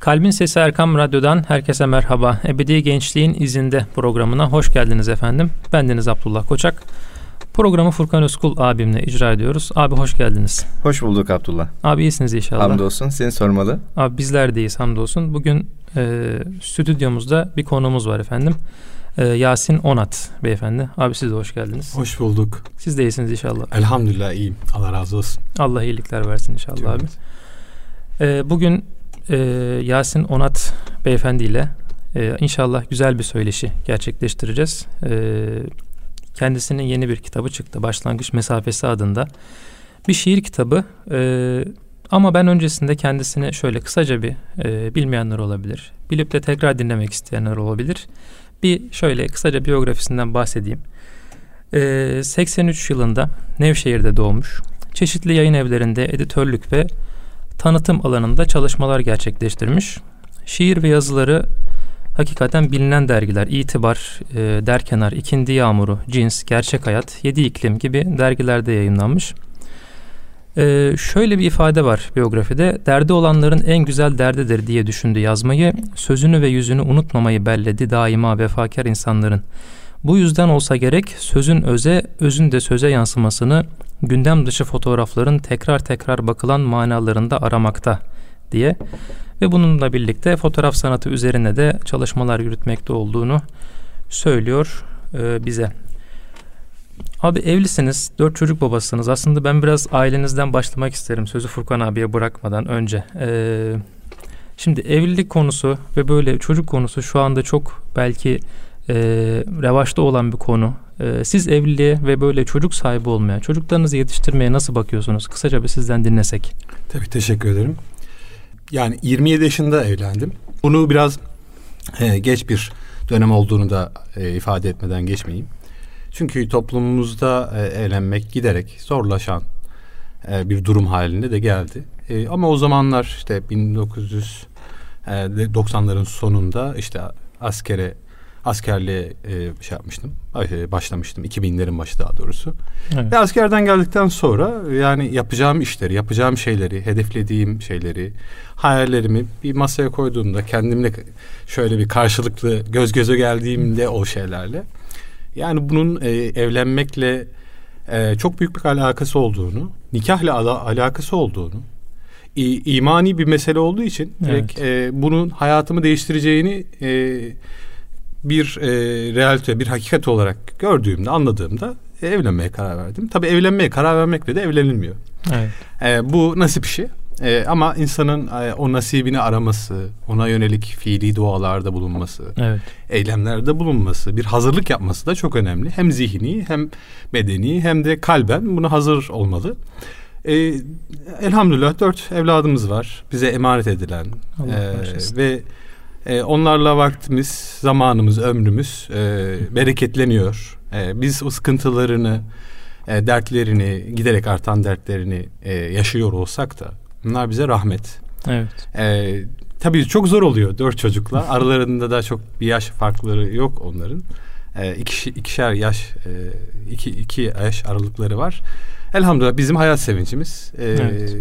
Kalbin Sesi Erkam Radyo'dan herkese merhaba. Ebedi Gençliğin izinde programına hoş geldiniz efendim. Bendeniz Abdullah Koçak. Programı Furkan Özkul abimle icra ediyoruz. Abi hoş geldiniz. Hoş bulduk Abdullah. Abi iyisiniz inşallah. Hamdolsun seni sormalı. Abi bizler de iyiyiz hamdolsun. Bugün e, stüdyomuzda bir konuğumuz var efendim. E, Yasin Onat beyefendi. Abi siz de hoş geldiniz. Hoş bulduk. Siz de iyisiniz inşallah. Elhamdülillah iyiyim. Allah razı olsun. Allah iyilikler versin inşallah Cümle. abi. E, bugün e, Yasin Onat beyefendi ile e, inşallah güzel bir söyleşi gerçekleştireceğiz. E, kendisinin yeni bir kitabı çıktı. Başlangıç Mesafesi adında. Bir şiir kitabı. E, ama ben öncesinde kendisini şöyle kısaca bir e, bilmeyenler olabilir. Bilip de tekrar dinlemek isteyenler olabilir. Bir şöyle kısaca biyografisinden bahsedeyim. E, 83 yılında Nevşehir'de doğmuş. Çeşitli yayın evlerinde editörlük ve tanıtım alanında çalışmalar gerçekleştirmiş. Şiir ve yazıları hakikaten bilinen dergiler İtibar, e, Derkenar, İkindi Yağmuru, Cins, Gerçek Hayat, Yedi İklim gibi dergilerde yayınlanmış. E, şöyle bir ifade var biyografide. Derdi olanların en güzel derdidir diye düşündü yazmayı. Sözünü ve yüzünü unutmamayı belledi daima vefakar insanların. Bu yüzden olsa gerek sözün öze, özün de söze yansımasını gündem dışı fotoğrafların tekrar tekrar bakılan manalarında aramakta diye ve bununla birlikte fotoğraf sanatı üzerine de çalışmalar yürütmekte olduğunu söylüyor e, bize. Abi evlisiniz, dört çocuk babasınız. Aslında ben biraz ailenizden başlamak isterim sözü Furkan abiye bırakmadan önce. Ee, şimdi evlilik konusu ve böyle çocuk konusu şu anda çok belki e, revaçta olan bir konu. E, siz evliliğe ve böyle çocuk sahibi olmaya, çocuklarınızı yetiştirmeye nasıl bakıyorsunuz? Kısaca bir sizden dinlesek. Tabii teşekkür ederim. Yani 27 yaşında evlendim. Bunu biraz e, geç bir dönem olduğunu da e, ifade etmeden geçmeyeyim. Çünkü toplumumuzda e, evlenmek giderek zorlaşan e, bir durum halinde de geldi. E, ama o zamanlar işte 1990'ların e, sonunda işte askere askerliğe e, şey yapmıştım. E, başlamıştım. 2000'lerin başı daha doğrusu. Evet. Ve askerden geldikten sonra yani yapacağım işleri, yapacağım şeyleri, hedeflediğim şeyleri, hayallerimi bir masaya koyduğumda kendimle şöyle bir karşılıklı göz göze geldiğimde o şeylerle yani bunun e, evlenmekle e, çok büyük bir alakası olduğunu, nikahla ala, alakası olduğunu, imani bir mesele olduğu için evet. direkt, e, bunun hayatımı değiştireceğini e, bir e, realite, bir hakikat olarak gördüğümde, anladığımda e, evlenmeye karar verdim. Tabii evlenmeye karar vermekle de evlenilmiyor. Evet. E, bu bir şey? E, ama insanın e, o nasibini araması, ona yönelik fiili dualarda bulunması, evet. eylemlerde bulunması, bir hazırlık yapması da çok önemli. Hem zihni hem bedeni hem de kalben buna hazır olmalı. E, elhamdülillah dört evladımız var. Bize emanet edilen e, ve e, onlarla vaktimiz, zamanımız, ömrümüz e, bereketleniyor. E, biz o sıkıntılarını, e, dertlerini, giderek artan dertlerini e, yaşıyor olsak da bunlar bize rahmet. Evet. E, tabii çok zor oluyor dört çocukla. Aralarında da çok bir yaş farkları yok onların. E, iki, ikişer yaş, e, iki, iki yaş aralıkları var. Elhamdülillah bizim hayat sevincimiz. E, evet.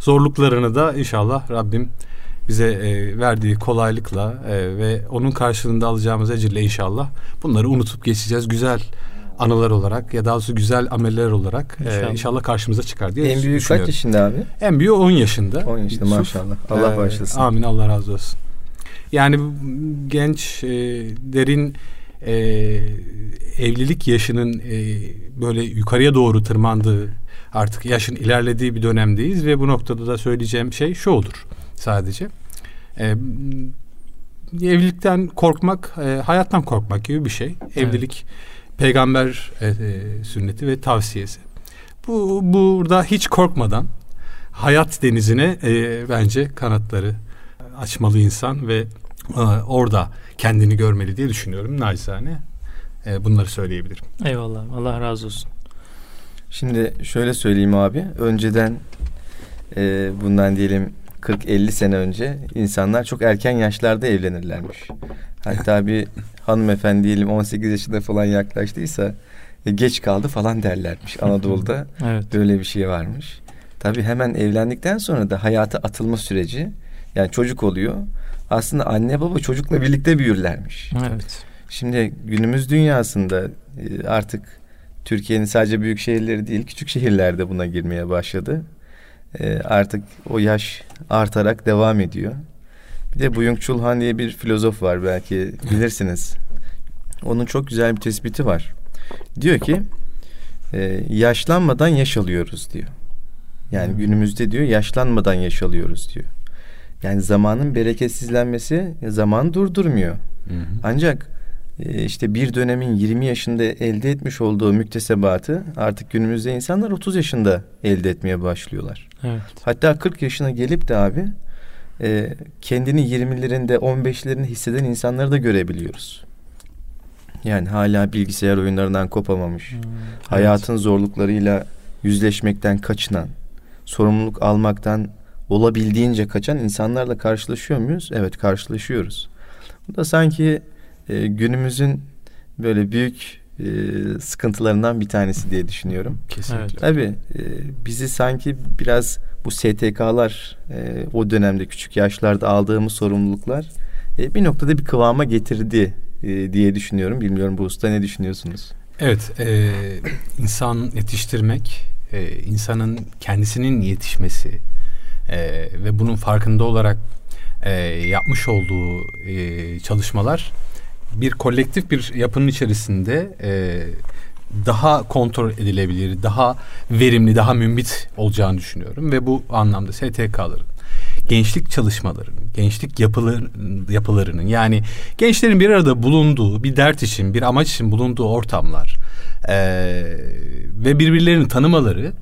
Zorluklarını da inşallah Rabbim bize e, verdiği kolaylıkla e, ve onun karşılığında alacağımız ecirle inşallah bunları unutup geçeceğiz. Güzel anılar olarak ya daha doğrusu güzel ameller olarak e, inşallah, e, inşallah karşımıza çıkar diye En büyük kaç yaşında abi? En büyüğü 10 yaşında. 10 yaşında Yusuf. maşallah. Allah e, bağışlasın. Amin Allah razı olsun. Yani genç e, derin e, evlilik yaşının e, böyle yukarıya doğru tırmandığı artık yaşın ilerlediği bir dönemdeyiz ve bu noktada da söyleyeceğim şey şu olur sadece. E, evlilikten korkmak, e, hayattan korkmak gibi bir şey. Evlilik evet. peygamber e, e, sünneti ve tavsiyesi. Bu burada hiç korkmadan hayat denizine e, bence kanatları açmalı insan ve e, orada kendini görmeli diye düşünüyorum naçizane. E, bunları söyleyebilirim. Eyvallah. Allah razı olsun. Şimdi şöyle söyleyeyim abi. Önceden e, bundan diyelim 40-50 sene önce insanlar çok erken yaşlarda evlenirlermiş. Hatta bir hanımefendi diyelim 18 yaşında falan yaklaştıysa e, geç kaldı falan derlermiş. Anadolu'da evet. böyle bir şey varmış. Tabii hemen evlendikten sonra da hayata atılma süreci Yani çocuk oluyor. Aslında anne baba çocukla birlikte büyürlermiş. Evet. Şimdi günümüz dünyasında e, artık Türkiye'nin sadece büyük şehirleri değil küçük şehirlerde buna girmeye başladı. E, artık o yaş artarak devam ediyor. Bir de Buyung Chul Han diye bir filozof var belki bilirsiniz. Onun çok güzel bir tespiti var. Diyor ki e, yaşlanmadan yaş alıyoruz diyor. Yani günümüzde diyor yaşlanmadan yaş alıyoruz diyor. Yani zamanın bereketsizlenmesi zaman durdurmuyor. Hı hı. Ancak işte bir dönemin 20 yaşında elde etmiş olduğu müktesebatı artık günümüzde insanlar 30 yaşında elde etmeye başlıyorlar. Evet. Hatta 40 yaşına gelip de abi e, kendini 20'lerinde 15'lerinde hisseden insanları da görebiliyoruz. Yani hala bilgisayar oyunlarından kopamamış. Hmm, hayatın evet. zorluklarıyla yüzleşmekten kaçınan, sorumluluk almaktan olabildiğince kaçan insanlarla karşılaşıyor muyuz? Evet karşılaşıyoruz. Bu da sanki e, günümüzün böyle büyük e, sıkıntılarından bir tanesi diye düşünüyorum. Kesinlikle. Evet. Tabii e, bizi sanki biraz bu STK'lar e, o dönemde küçük yaşlarda aldığımız sorumluluklar e, bir noktada bir kıvama getirdi e, diye düşünüyorum. Bilmiyorum bu usta ne düşünüyorsunuz? Evet, e, insan yetiştirmek, e, insanın kendisinin yetişmesi e, ve bunun farkında olarak e, yapmış olduğu e, çalışmalar bir kolektif bir yapının içerisinde e, daha kontrol edilebilir, daha verimli, daha mümbit olacağını düşünüyorum ve bu anlamda STK'ların gençlik çalışmalarının, gençlik yapılar, yapılarının yani gençlerin bir arada bulunduğu, bir dert için, bir amaç için bulunduğu ortamlar e, ve birbirlerini tanımaları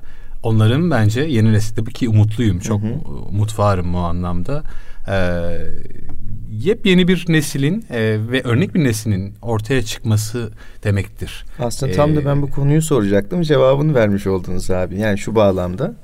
onların bence yeni nesilde ki umutluyum, çok hı hı. umut varım bu anlamda. E, yepyeni bir neslin e, ve örnek bir neslinin ortaya çıkması demektir. Aslında tam da ben bu konuyu soracaktım. Cevabını vermiş oldunuz abi. Yani şu bağlamda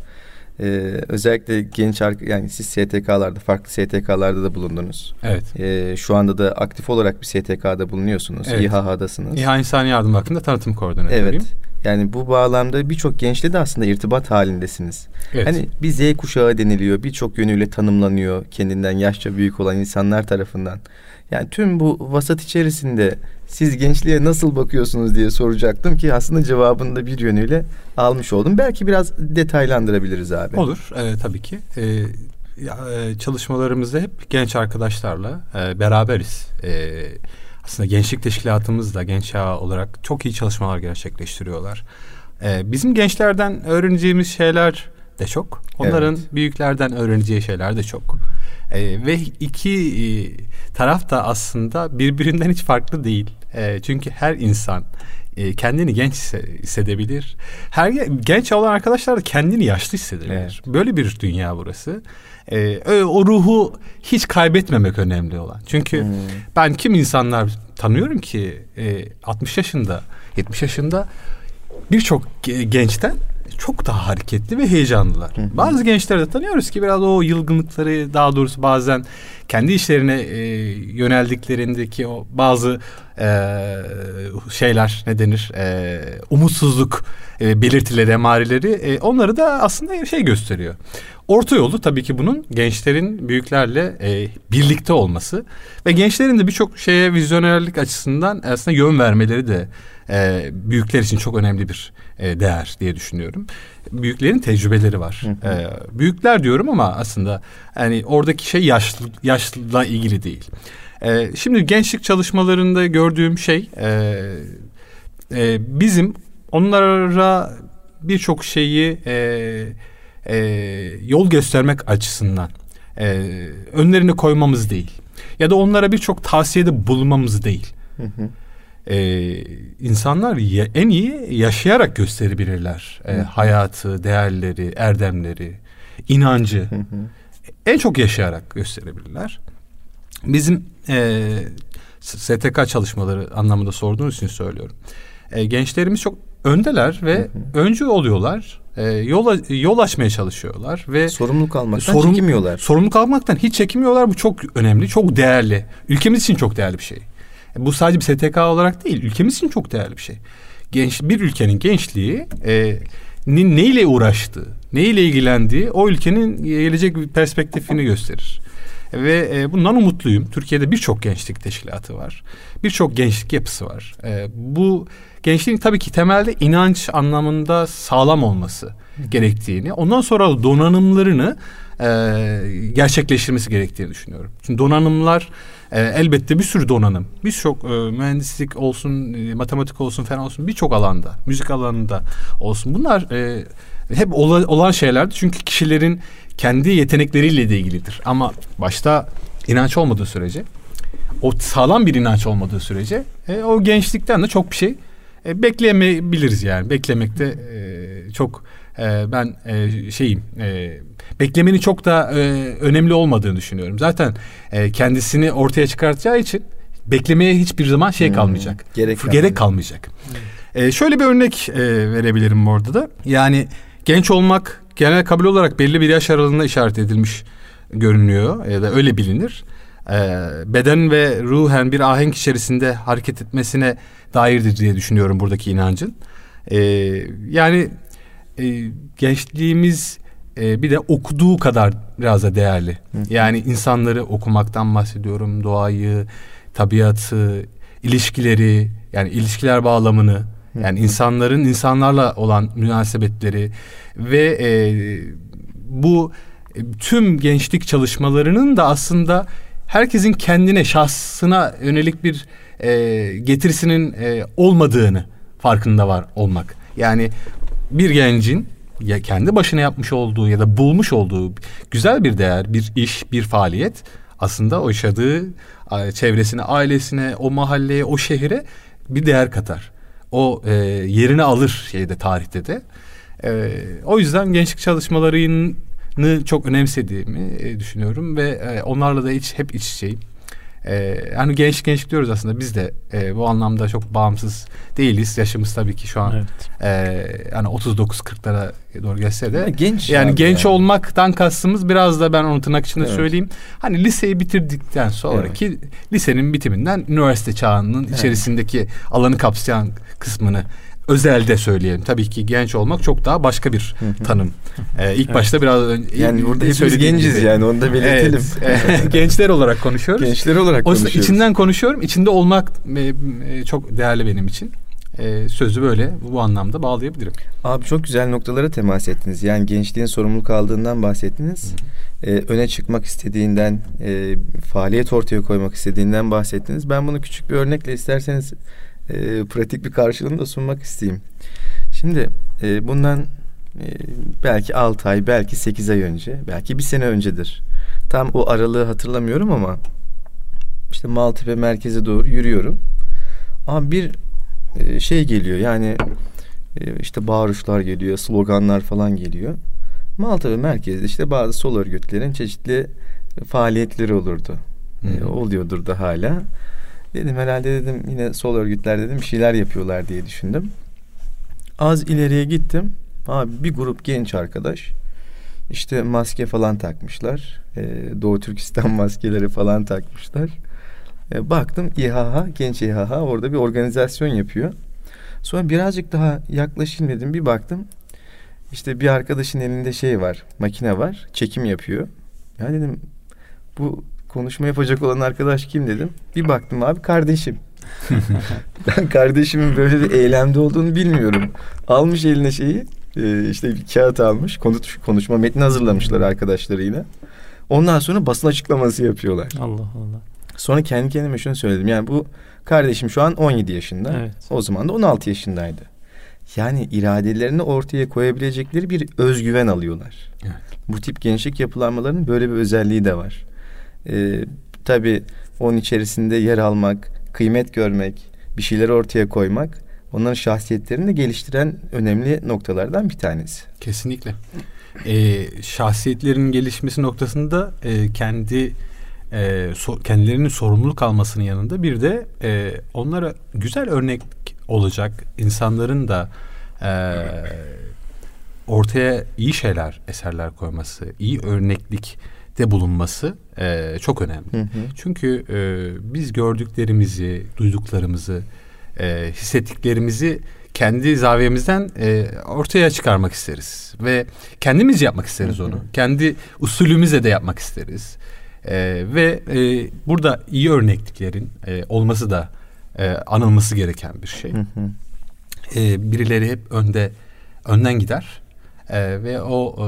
e, özellikle genç yani siz STK'larda farklı STK'larda da bulundunuz. Evet. E, şu anda da aktif olarak bir STK'da bulunuyorsunuz. Evet. İHA'dasınız. İHA İnsan Yardım Vakfı'nda tanıtım koordinatörüyüm. Evet. Yani bu bağlamda birçok gençle de aslında irtibat halindesiniz. Evet. Hani bir Z kuşağı deniliyor. Birçok yönüyle tanımlanıyor kendinden yaşça büyük olan insanlar tarafından. Yani tüm bu vasat içerisinde siz gençliğe nasıl bakıyorsunuz diye soracaktım ki aslında cevabını da bir yönüyle almış oldum. Belki biraz detaylandırabiliriz abi. Olur e, tabii ki. E, ya, e, çalışmalarımızda hep genç arkadaşlarla e, beraberiz. E, aslında gençlik teşkilatımız da genç ağa olarak çok iyi çalışmalar gerçekleştiriyorlar. Ee, bizim gençlerden öğreneceğimiz şeyler de çok. Onların evet. büyüklerden öğreneceği şeyler de çok. Ee, ve iki e, taraf da aslında birbirinden hiç farklı değil. E, çünkü her insan e, kendini genç hissedebilir. Her genç olan arkadaşlar da kendini yaşlı hissedebilir. Evet. Böyle bir dünya burası. E, o ruhu hiç kaybetmemek önemli olan. Çünkü hmm. ben kim insanlar tanıyorum ki e, 60 yaşında, 70 yaşında birçok gençten çok daha hareketli ve heyecanlılar. Hı hı. Bazı gençleri de tanıyoruz ki biraz o yılgınlıkları daha doğrusu bazen kendi işlerine e, yöneldiklerindeki o bazı e, şeyler ne denir e, umutsuzluk e, belirtileri emareleri e, onları da aslında şey gösteriyor. Orta yolu tabii ki bunun gençlerin büyüklerle e, birlikte olması ve gençlerin de birçok şeye vizyonerlik açısından aslında yön vermeleri de e, büyükler için çok önemli bir e, değer diye düşünüyorum. Büyüklerin tecrübeleri var. E, büyükler diyorum ama aslında yani oradaki şey yaşlı yaşla ilgili değil. E, şimdi gençlik çalışmalarında gördüğüm şey e, e, bizim onlara birçok şeyi e, e, yol göstermek açısından e, önlerine koymamız değil. Ya da onlara birçok tavsiyede bulunmamız değil. Hı hı. Ee, insanlar ya, en iyi yaşayarak gösterebilirler. Ee, hayatı, değerleri, erdemleri, inancı. Hı hı. En çok yaşayarak gösterebilirler. Bizim e, STK çalışmaları anlamında sorduğunuz için söylüyorum. E, gençlerimiz çok öndeler ve hı hı. öncü oluyorlar e, yol yol açmaya çalışıyorlar ve sorumluluk almaktan sorum, çekinmiyorlar. Sorumluluk almaktan hiç çekinmiyorlar. Bu çok önemli, çok değerli. Ülkemiz için çok değerli bir şey. Bu sadece bir STK olarak değil, ülkemiz için çok değerli bir şey. Genç bir ülkenin gençliği e, neyle uğraştığı, neyle ilgilendiği o ülkenin gelecek perspektifini gösterir. Ve e, bundan umutluyum. Türkiye'de birçok gençlik teşkilatı var. Birçok gençlik yapısı var. E, bu gençliğin tabii ki temelde inanç anlamında sağlam olması gerektiğini, ondan sonra donanımlarını e, gerçekleştirmesi gerektiğini düşünüyorum. Çünkü donanımlar e, elbette bir sürü donanım, birçok e, mühendislik olsun, e, matematik olsun, fen olsun birçok alanda, müzik alanında olsun. Bunlar e, hep ola, olan şeylerdi çünkü kişilerin kendi yetenekleriyle de ilgilidir. Ama başta inanç olmadığı sürece, o sağlam bir inanç olmadığı sürece e, o gençlikten de çok bir şey e, bekleyemeyebiliriz yani. Beklemekte e, çok e, ben e, şeyim e, beklemenin çok da e, önemli olmadığını düşünüyorum. Zaten e, kendisini ortaya çıkartacağı için beklemeye hiçbir zaman şey hmm, kalmayacak. Hmm, gerek, gerek kalmayacak. Hmm. E, şöyle bir örnek e, verebilirim orada da. Yani genç olmak genel kabul olarak belli bir yaş aralığında işaret edilmiş görünüyor ya da öyle bilinir. E, beden ve ruhen bir ahenk içerisinde hareket etmesine dairdir diye düşünüyorum buradaki inancın. E, yani e, gençliğimiz e, bir de okuduğu kadar biraz da değerli. Yani insanları okumaktan bahsediyorum, doğayı, tabiatı, ilişkileri, yani ilişkiler bağlamını, yani insanların insanlarla olan münasebetleri ve e, bu e, tüm gençlik çalışmalarının da aslında herkesin kendine, şahsına yönelik bir e, getirisinin e, olmadığını farkında var olmak. Yani bir gencin ya kendi başına yapmış olduğu ya da bulmuş olduğu güzel bir değer, bir iş, bir faaliyet aslında o yaşadığı çevresine, ailesine, o mahalleye, o şehre bir değer katar. O e, yerini alır şeyde tarihte de. E, o yüzden gençlik çalışmalarını çok önemsediğimi e, düşünüyorum ve e, onlarla da hiç hep iç içeyim. Ee, yani genç genç diyoruz aslında biz de e, bu anlamda çok bağımsız değiliz. Yaşımız tabii ki şu an evet. e, yani 39-40'lara doğru geçse de. genç yani genç yani. olmaktan kastımız biraz da ben onu tırnak içinde evet. söyleyeyim. Hani liseyi bitirdikten sonraki evet. lisenin bitiminden üniversite çağının evet. içerisindeki alanı kapsayan kısmını özelde söyleyelim. Tabii ki genç olmak çok daha başka bir tanım. Ee, ilk evet. başta biraz önce yani burada hepimiz genciz gibi. yani onu da belirtelim. Evet. Gençler olarak konuşuyoruz. Gençler olarak o konuşuyoruz. içinden konuşuyorum. İçinde olmak e, e, çok değerli benim için. E, sözü böyle bu anlamda bağlayabilirim. Abi çok güzel noktalara temas ettiniz. Yani gençliğin sorumluluk aldığından bahsettiniz. Hı hı. öne çıkmak istediğinden, faaliyet ortaya koymak istediğinden bahsettiniz. Ben bunu küçük bir örnekle isterseniz e, pratik bir karşılığını da sunmak isteyeyim. Şimdi e, bundan e, belki 6 ay, belki 8 ay önce, belki bir sene öncedir. Tam o aralığı hatırlamıyorum ama işte Maltepe merkeze doğru yürüyorum. Ama bir e, şey geliyor yani e, işte bağırışlar geliyor, sloganlar falan geliyor. Maltepe merkezde işte bazı sol örgütlerin çeşitli faaliyetleri olurdu. E, oluyordur da hala. Dedim herhalde dedim yine sol örgütler dedim bir şeyler yapıyorlar diye düşündüm. Az ileriye gittim. Abi bir grup genç arkadaş işte maske falan takmışlar. Ee, Doğu Türkistan maskeleri falan takmışlar. Ee, baktım İHH, genç İHH orada bir organizasyon yapıyor. Sonra birazcık daha yaklaşayım dedim. Bir baktım. İşte bir arkadaşın elinde şey var, makine var. Çekim yapıyor. Ya dedim bu konuşma yapacak olan arkadaş kim dedim. Bir baktım abi kardeşim. ben kardeşimin böyle bir eylemde olduğunu bilmiyorum. Almış eline şeyi e, işte bir kağıt almış. Konuş, konuşma metni hazırlamışlar arkadaşlarıyla. Ondan sonra basın açıklaması yapıyorlar. Allah Allah. Sonra kendi kendime şunu söyledim. Yani bu kardeşim şu an 17 yaşında. Evet. O zaman da 16 yaşındaydı. Yani iradelerini ortaya koyabilecekleri bir özgüven alıyorlar. Evet. Bu tip gençlik yapılanmalarının böyle bir özelliği de var. Ee, tabii onun içerisinde yer almak, kıymet görmek, bir şeyleri ortaya koymak onların şahsiyetlerini de geliştiren önemli noktalardan bir tanesi. Kesinlikle. Ee, şahsiyetlerin gelişmesi noktasında e, kendi e, so, kendilerinin sorumluluk almasının yanında bir de e, onlara güzel örnek olacak insanların da e, ortaya iyi şeyler, eserler koyması, iyi örneklik de bulunması e, çok önemli. Hı hı. Çünkü e, biz gördüklerimizi, duyduklarımızı, e, hissettiklerimizi kendi zaviyemizden e, ortaya çıkarmak isteriz ve kendimiz yapmak isteriz onu. Hı hı. Kendi usulümüzle de yapmak isteriz. E, ve e, burada iyi örnekliklerin e, olması da e, anılması gereken bir şey. Hı hı. E, birileri hep önde önden gider e, ve o e,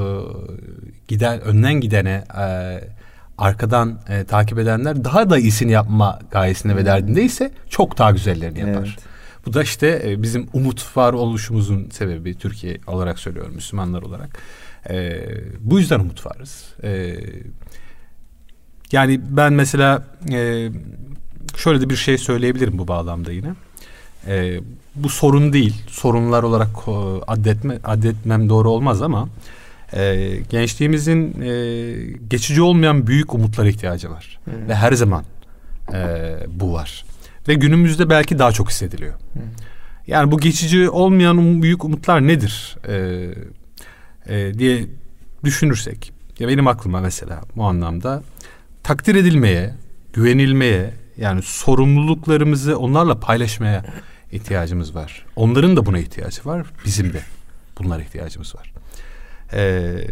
giden önden gidene e, arkadan e, takip edenler daha da iyisini yapma gayesinde ve derdindeyse çok daha güzellerini yapar. Evet. Bu da işte e, bizim umut var oluşumuzun sebebi Türkiye olarak söylüyorum Müslümanlar olarak. E, bu yüzden umut varız. E, yani ben mesela e, şöyle de bir şey söyleyebilirim bu bağlamda yine. E, bu sorun değil. Sorunlar olarak e, addetme, addetmem doğru olmaz ama e, gençliğimizin e, geçici olmayan büyük umutlara ihtiyacı var. Hmm. Ve her zaman e, bu var. Ve günümüzde belki daha çok hissediliyor. Hmm. Yani bu geçici olmayan um, büyük umutlar nedir e, e, diye düşünürsek. Ya benim aklıma mesela bu anlamda takdir edilmeye, güvenilmeye, yani sorumluluklarımızı onlarla paylaşmaya ihtiyacımız var. Onların da buna ihtiyacı var. Bizim de bunlara ihtiyacımız var. Ee,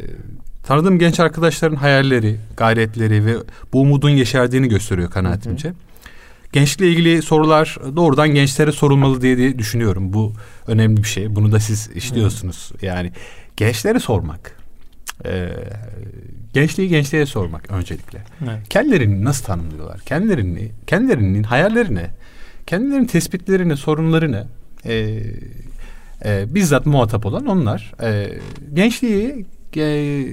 tanıdığım genç arkadaşların hayalleri, gayretleri ve bu umudun yeşerdiğini gösteriyor kanaatimce. Hı hı. Gençlikle ilgili sorular doğrudan gençlere sorulmalı diye, diye düşünüyorum. Bu önemli bir şey. Bunu da siz işliyorsunuz. Hı. Yani gençlere sormak. Ee, gençliği gençliğe sormak öncelikle. Evet. Kendilerini nasıl tanımlıyorlar? Kendilerini, kendilerinin hayallerini, kendilerinin tespitlerini, sorunlarını e, e, bizzat muhatap olan onlar. E, gençliği e,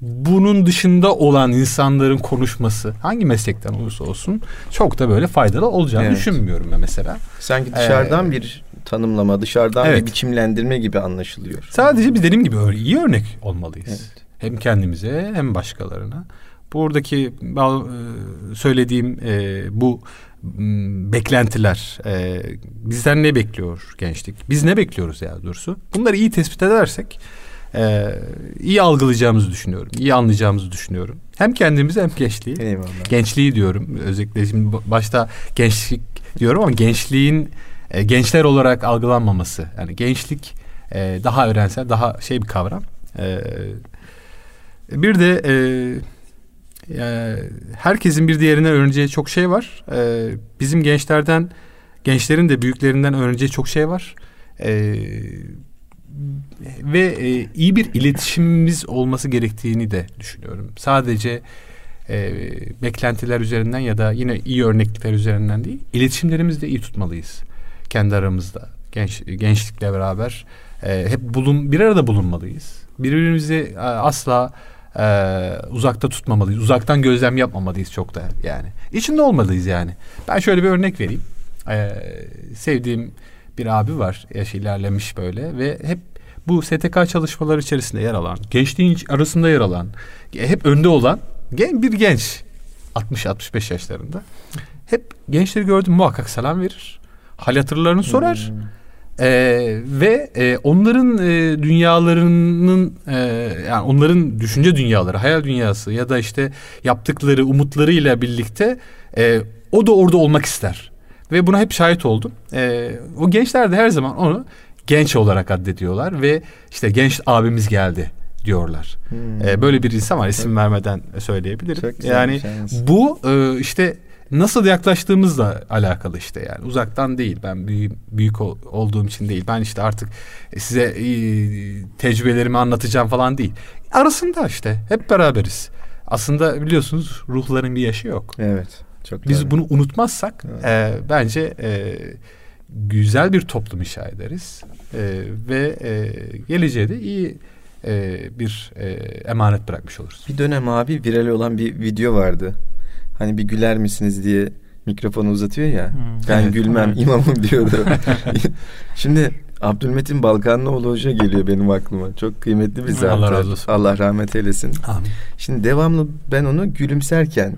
bunun dışında olan insanların konuşması hangi meslekten olursa olsun çok da böyle faydalı olacağını evet. düşünmüyorum ben mesela. Sanki dışarıdan ee, bir tanımlama, dışarıdan evet. bir biçimlendirme gibi anlaşılıyor. Sadece biz dediğim gibi öyle iyi örnek olmalıyız. Evet. Hem kendimize hem başkalarına. Buradaki e, söylediğim e, bu beklentiler e, bizden ne bekliyor gençlik? Biz ne bekliyoruz ya doğrusu? Bunları iyi tespit edersek e, iyi algılayacağımızı düşünüyorum. iyi anlayacağımızı düşünüyorum. Hem kendimizi hem gençliği. Eyvallah. Gençliği diyorum. Özellikle şimdi başta gençlik diyorum ama gençliğin e, gençler olarak algılanmaması. Yani gençlik e, daha öğrensel, daha şey bir kavram. E, bir de e, yani herkesin bir diğerinden öğreneceği çok şey var. Ee, bizim gençlerden, gençlerin de büyüklerinden öğreneceği çok şey var. Ee, ve e, iyi bir iletişimimiz olması gerektiğini de düşünüyorum. Sadece e, beklentiler üzerinden ya da yine iyi örneklikler üzerinden değil, iletişimlerimizi de iyi tutmalıyız kendi aramızda. Genç gençlikle beraber e, hep bulun bir arada bulunmalıyız. Birbirimizi e, asla e, uzakta tutmamalıyız. Uzaktan gözlem yapmamalıyız çok da yani. İçinde olmalıyız yani. Ben şöyle bir örnek vereyim. E, sevdiğim bir abi var. Yaş ilerlemiş böyle ve hep bu STK çalışmaları içerisinde yer alan, gençliğin arasında yer alan, hep önde olan bir genç 60-65 yaşlarında. Hep gençleri gördüm muhakkak selam verir. Hal hatırlarını sorar. Hmm. Ee, ve e, onların e, dünyalarının e, yani onların düşünce dünyaları, hayal dünyası ya da işte yaptıkları umutlarıyla birlikte e, o da orada olmak ister. Ve buna hep şahit oldum. E, o gençler de her zaman onu genç olarak addediyorlar ve işte genç abimiz geldi diyorlar. Hmm. E, böyle bir insan var isim vermeden söyleyebilirim. yani bu e, işte nasıl yaklaştığımızla alakalı işte yani. Uzaktan değil. Ben büyük, büyük olduğum için değil. Ben işte artık size e, tecrübelerimi anlatacağım falan değil. Arasında işte hep beraberiz. Aslında biliyorsunuz ruhların bir yaşı yok. Evet. Çok biz tabii. bunu unutmazsak evet. e, bence e, güzel bir toplum inşa ederiz. E, ve e, geleceğe de iyi e, bir e, emanet bırakmış oluruz. Bir dönem abi viral olan bir video vardı hani bir güler misiniz diye mikrofonu uzatıyor ya. Hmm. Ben evet, gülmem evet. imamım diyordu. Şimdi Abdülmetin Balkanlıoğlu Hoca geliyor benim aklıma. Çok kıymetli bir zat. Allah razı olsun. Allah rahmet eylesin. Amin. Şimdi devamlı ben onu gülümserken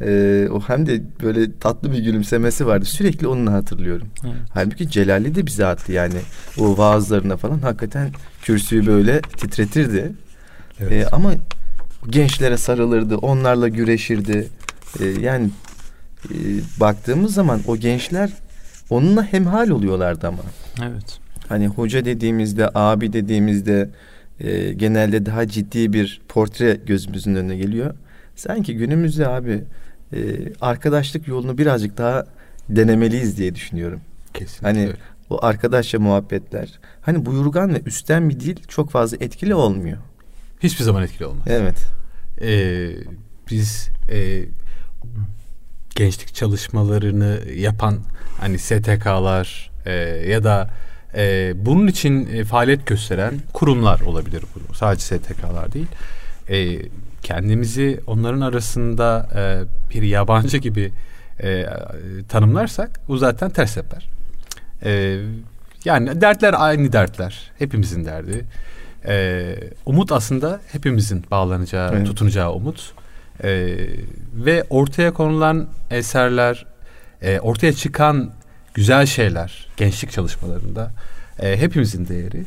e, o hem de böyle tatlı bir gülümsemesi vardı. Sürekli onu hatırlıyorum. Evet. Halbuki Celalli de bize attı yani. O vaazlarına falan hakikaten kürsüyü böyle titretirdi. Evet. E, ama gençlere sarılırdı, onlarla güreşirdi. E, yani e, baktığımız zaman o gençler onunla hemhal oluyorlardı ama. Evet. Hani hoca dediğimizde, abi dediğimizde e, genelde daha ciddi bir portre gözümüzün önüne geliyor. Sanki günümüzde abi e, arkadaşlık yolunu birazcık daha denemeliyiz diye düşünüyorum. Kesinlikle Hani öyle. o arkadaşça muhabbetler. Hani buyurgan ve üstten bir dil çok fazla etkili olmuyor. Hiçbir zaman etkili olmaz. Evet. Ee, biz e, gençlik çalışmalarını yapan hani STK'lar e, ya da e, bunun için e, faaliyet gösteren kurumlar olabilir bu. Sadece STK'lar değil. E, kendimizi onların arasında e, bir yabancı gibi e, tanımlarsak bu zaten ters yapar. E, yani dertler aynı dertler. Hepimizin derdi. E, umut aslında hepimizin bağlanacağı, Evet. tutunacağı umut. E, ve ortaya konulan eserler, e, ortaya çıkan güzel şeyler gençlik çalışmalarında e, hepimizin değeri.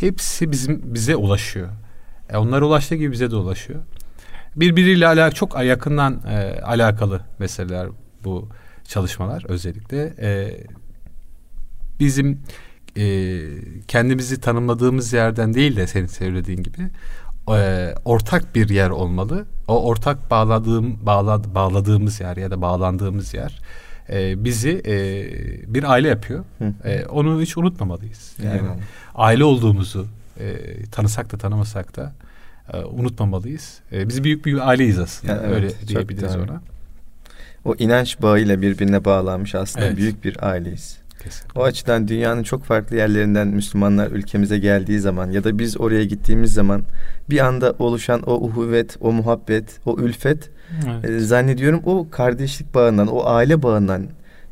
Hepsi bizim bize ulaşıyor. E, onlara ulaştığı gibi bize de ulaşıyor. Birbiriyle alakalı çok yakından e, alakalı meseleler bu çalışmalar özellikle. E, bizim e, kendimizi tanımladığımız yerden değil de senin söylediğin gibi e, ortak bir yer olmalı. O ortak bağladığım bağla, bağladığımız yer ya da bağlandığımız yer e, bizi e, bir aile yapıyor. Hı. E, onu hiç unutmamalıyız. Yani Eyvallah. aile olduğumuzu e, tanısak da tanımasak da e, unutmamalıyız. E, biz büyük bir aileyiz aslında. Ya, evet, Öyle diyebiliriz doğru. ona. O inanç bağıyla birbirine bağlanmış aslında Evet. büyük bir aileyiz. Kesinlikle. O açıdan dünyanın çok farklı yerlerinden Müslümanlar ülkemize geldiği zaman ya da biz oraya gittiğimiz zaman bir anda oluşan o uhuvvet, o muhabbet, o ülfet Evet. e, zannediyorum o kardeşlik bağından, o aile bağından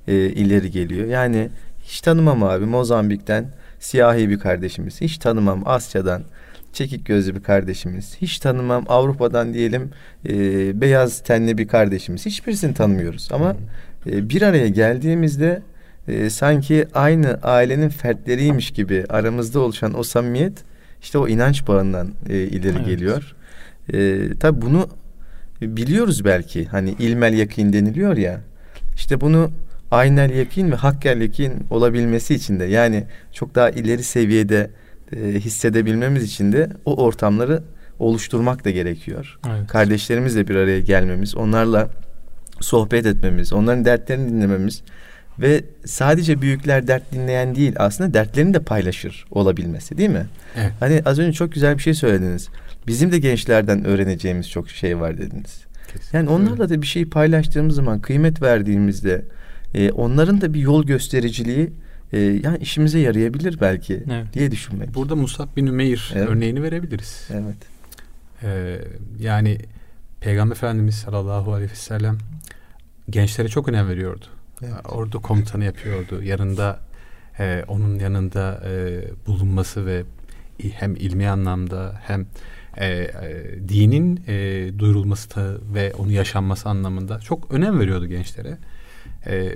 e, ileri geliyor. Yani hiç tanımam abi Mozambik'ten siyahi bir kardeşimiz. Hiç tanımam Asya'dan çekik gözlü bir kardeşimiz. Hiç tanımam Avrupa'dan diyelim e, beyaz tenli bir kardeşimiz. Hiçbirisini tanımıyoruz ama e, bir araya geldiğimizde e, sanki aynı ailenin fertleriymiş gibi aramızda oluşan o samimiyet işte o inanç bağından e, ileri Evet. geliyor. E, tabi bunu biliyoruz belki hani ilmel yakin deniliyor ya işte bunu aynel yakin ve hakkel yakin olabilmesi için de yani çok daha ileri seviyede e, hissedebilmemiz için de o ortamları oluşturmak da gerekiyor. Evet. Kardeşlerimizle bir araya gelmemiz, onlarla sohbet etmemiz, onların dertlerini dinlememiz ve sadece büyükler dert dinleyen değil aslında dertlerini de paylaşır olabilmesi değil mi? Evet. Hani az önce çok güzel bir şey söylediniz. Bizim de gençlerden öğreneceğimiz çok şey var dediniz. Kesinlikle Yani onlarla da bir şey paylaştığımız zaman kıymet verdiğimizde e, onların da bir yol göstericiliği e, yani işimize yarayabilir belki Evet. diye düşünmek. Burada Musab bin Ümeyr Evet. örneğini verebiliriz. Evet. Ee, yani Peygamber Efendimiz sallallahu aleyhi ve sellem gençlere çok önem veriyordu. Evet. Orada komutanı yapıyordu. Yanında e, onun yanında e, bulunması ve hem ilmi anlamda hem e, e, dinin e, duyurulması da ve onu yaşanması anlamında çok önem veriyordu gençlere. E,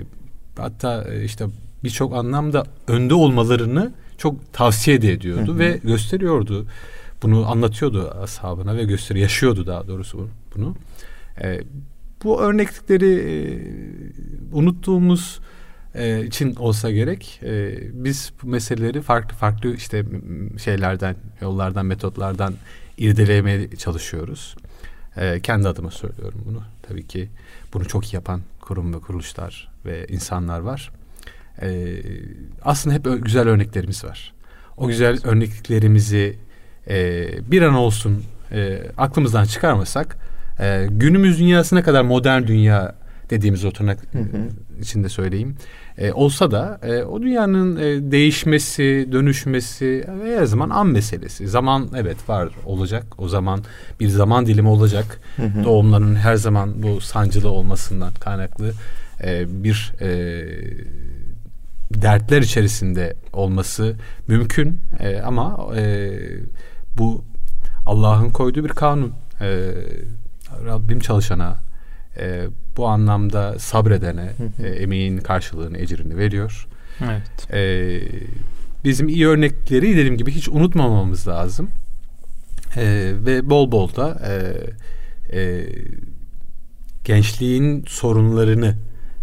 hatta e, işte birçok anlamda önde olmalarını çok tavsiye de ediyordu Hı hı. ve gösteriyordu. Bunu anlatıyordu ashabına ve gösteri yaşıyordu daha doğrusu bu- bunu. E, bu örneklikleri e, unuttuğumuz e, için olsa gerek e, biz bu meseleleri farklı farklı işte şeylerden yollardan metotlardan irdelemeye çalışıyoruz. Kendi adıma söylüyorum bunu. Tabii ki bunu çok iyi yapan kurum ve kuruluşlar ve insanlar var. Aslında hep güzel örneklerimiz var. O güzel örnekliklerimizi e, bir an olsun aklımızdan çıkarmasak e, günümüz dünyasına kadar modern dünya dediğimiz o tırnak Hı hı. içinde söyleyeyim. E, olsa da e, o dünyanın e, değişmesi, dönüşmesi e, her zaman an meselesi. Zaman evet var olacak. O zaman bir zaman dilimi olacak. Hı hı. Doğumların her zaman bu sancılı olmasından kaynaklı e, bir e, dertler içerisinde olması mümkün. E, ama e, bu Allah'ın koyduğu bir kanun. E, Rabbim çalışana e, bu anlamda sabredene e, emeğin karşılığını, ecrini veriyor. Evet. E, bizim iyi örnekleri dediğim gibi hiç unutmamamız lazım. E, ve bol bol da e, e, gençliğin sorunlarını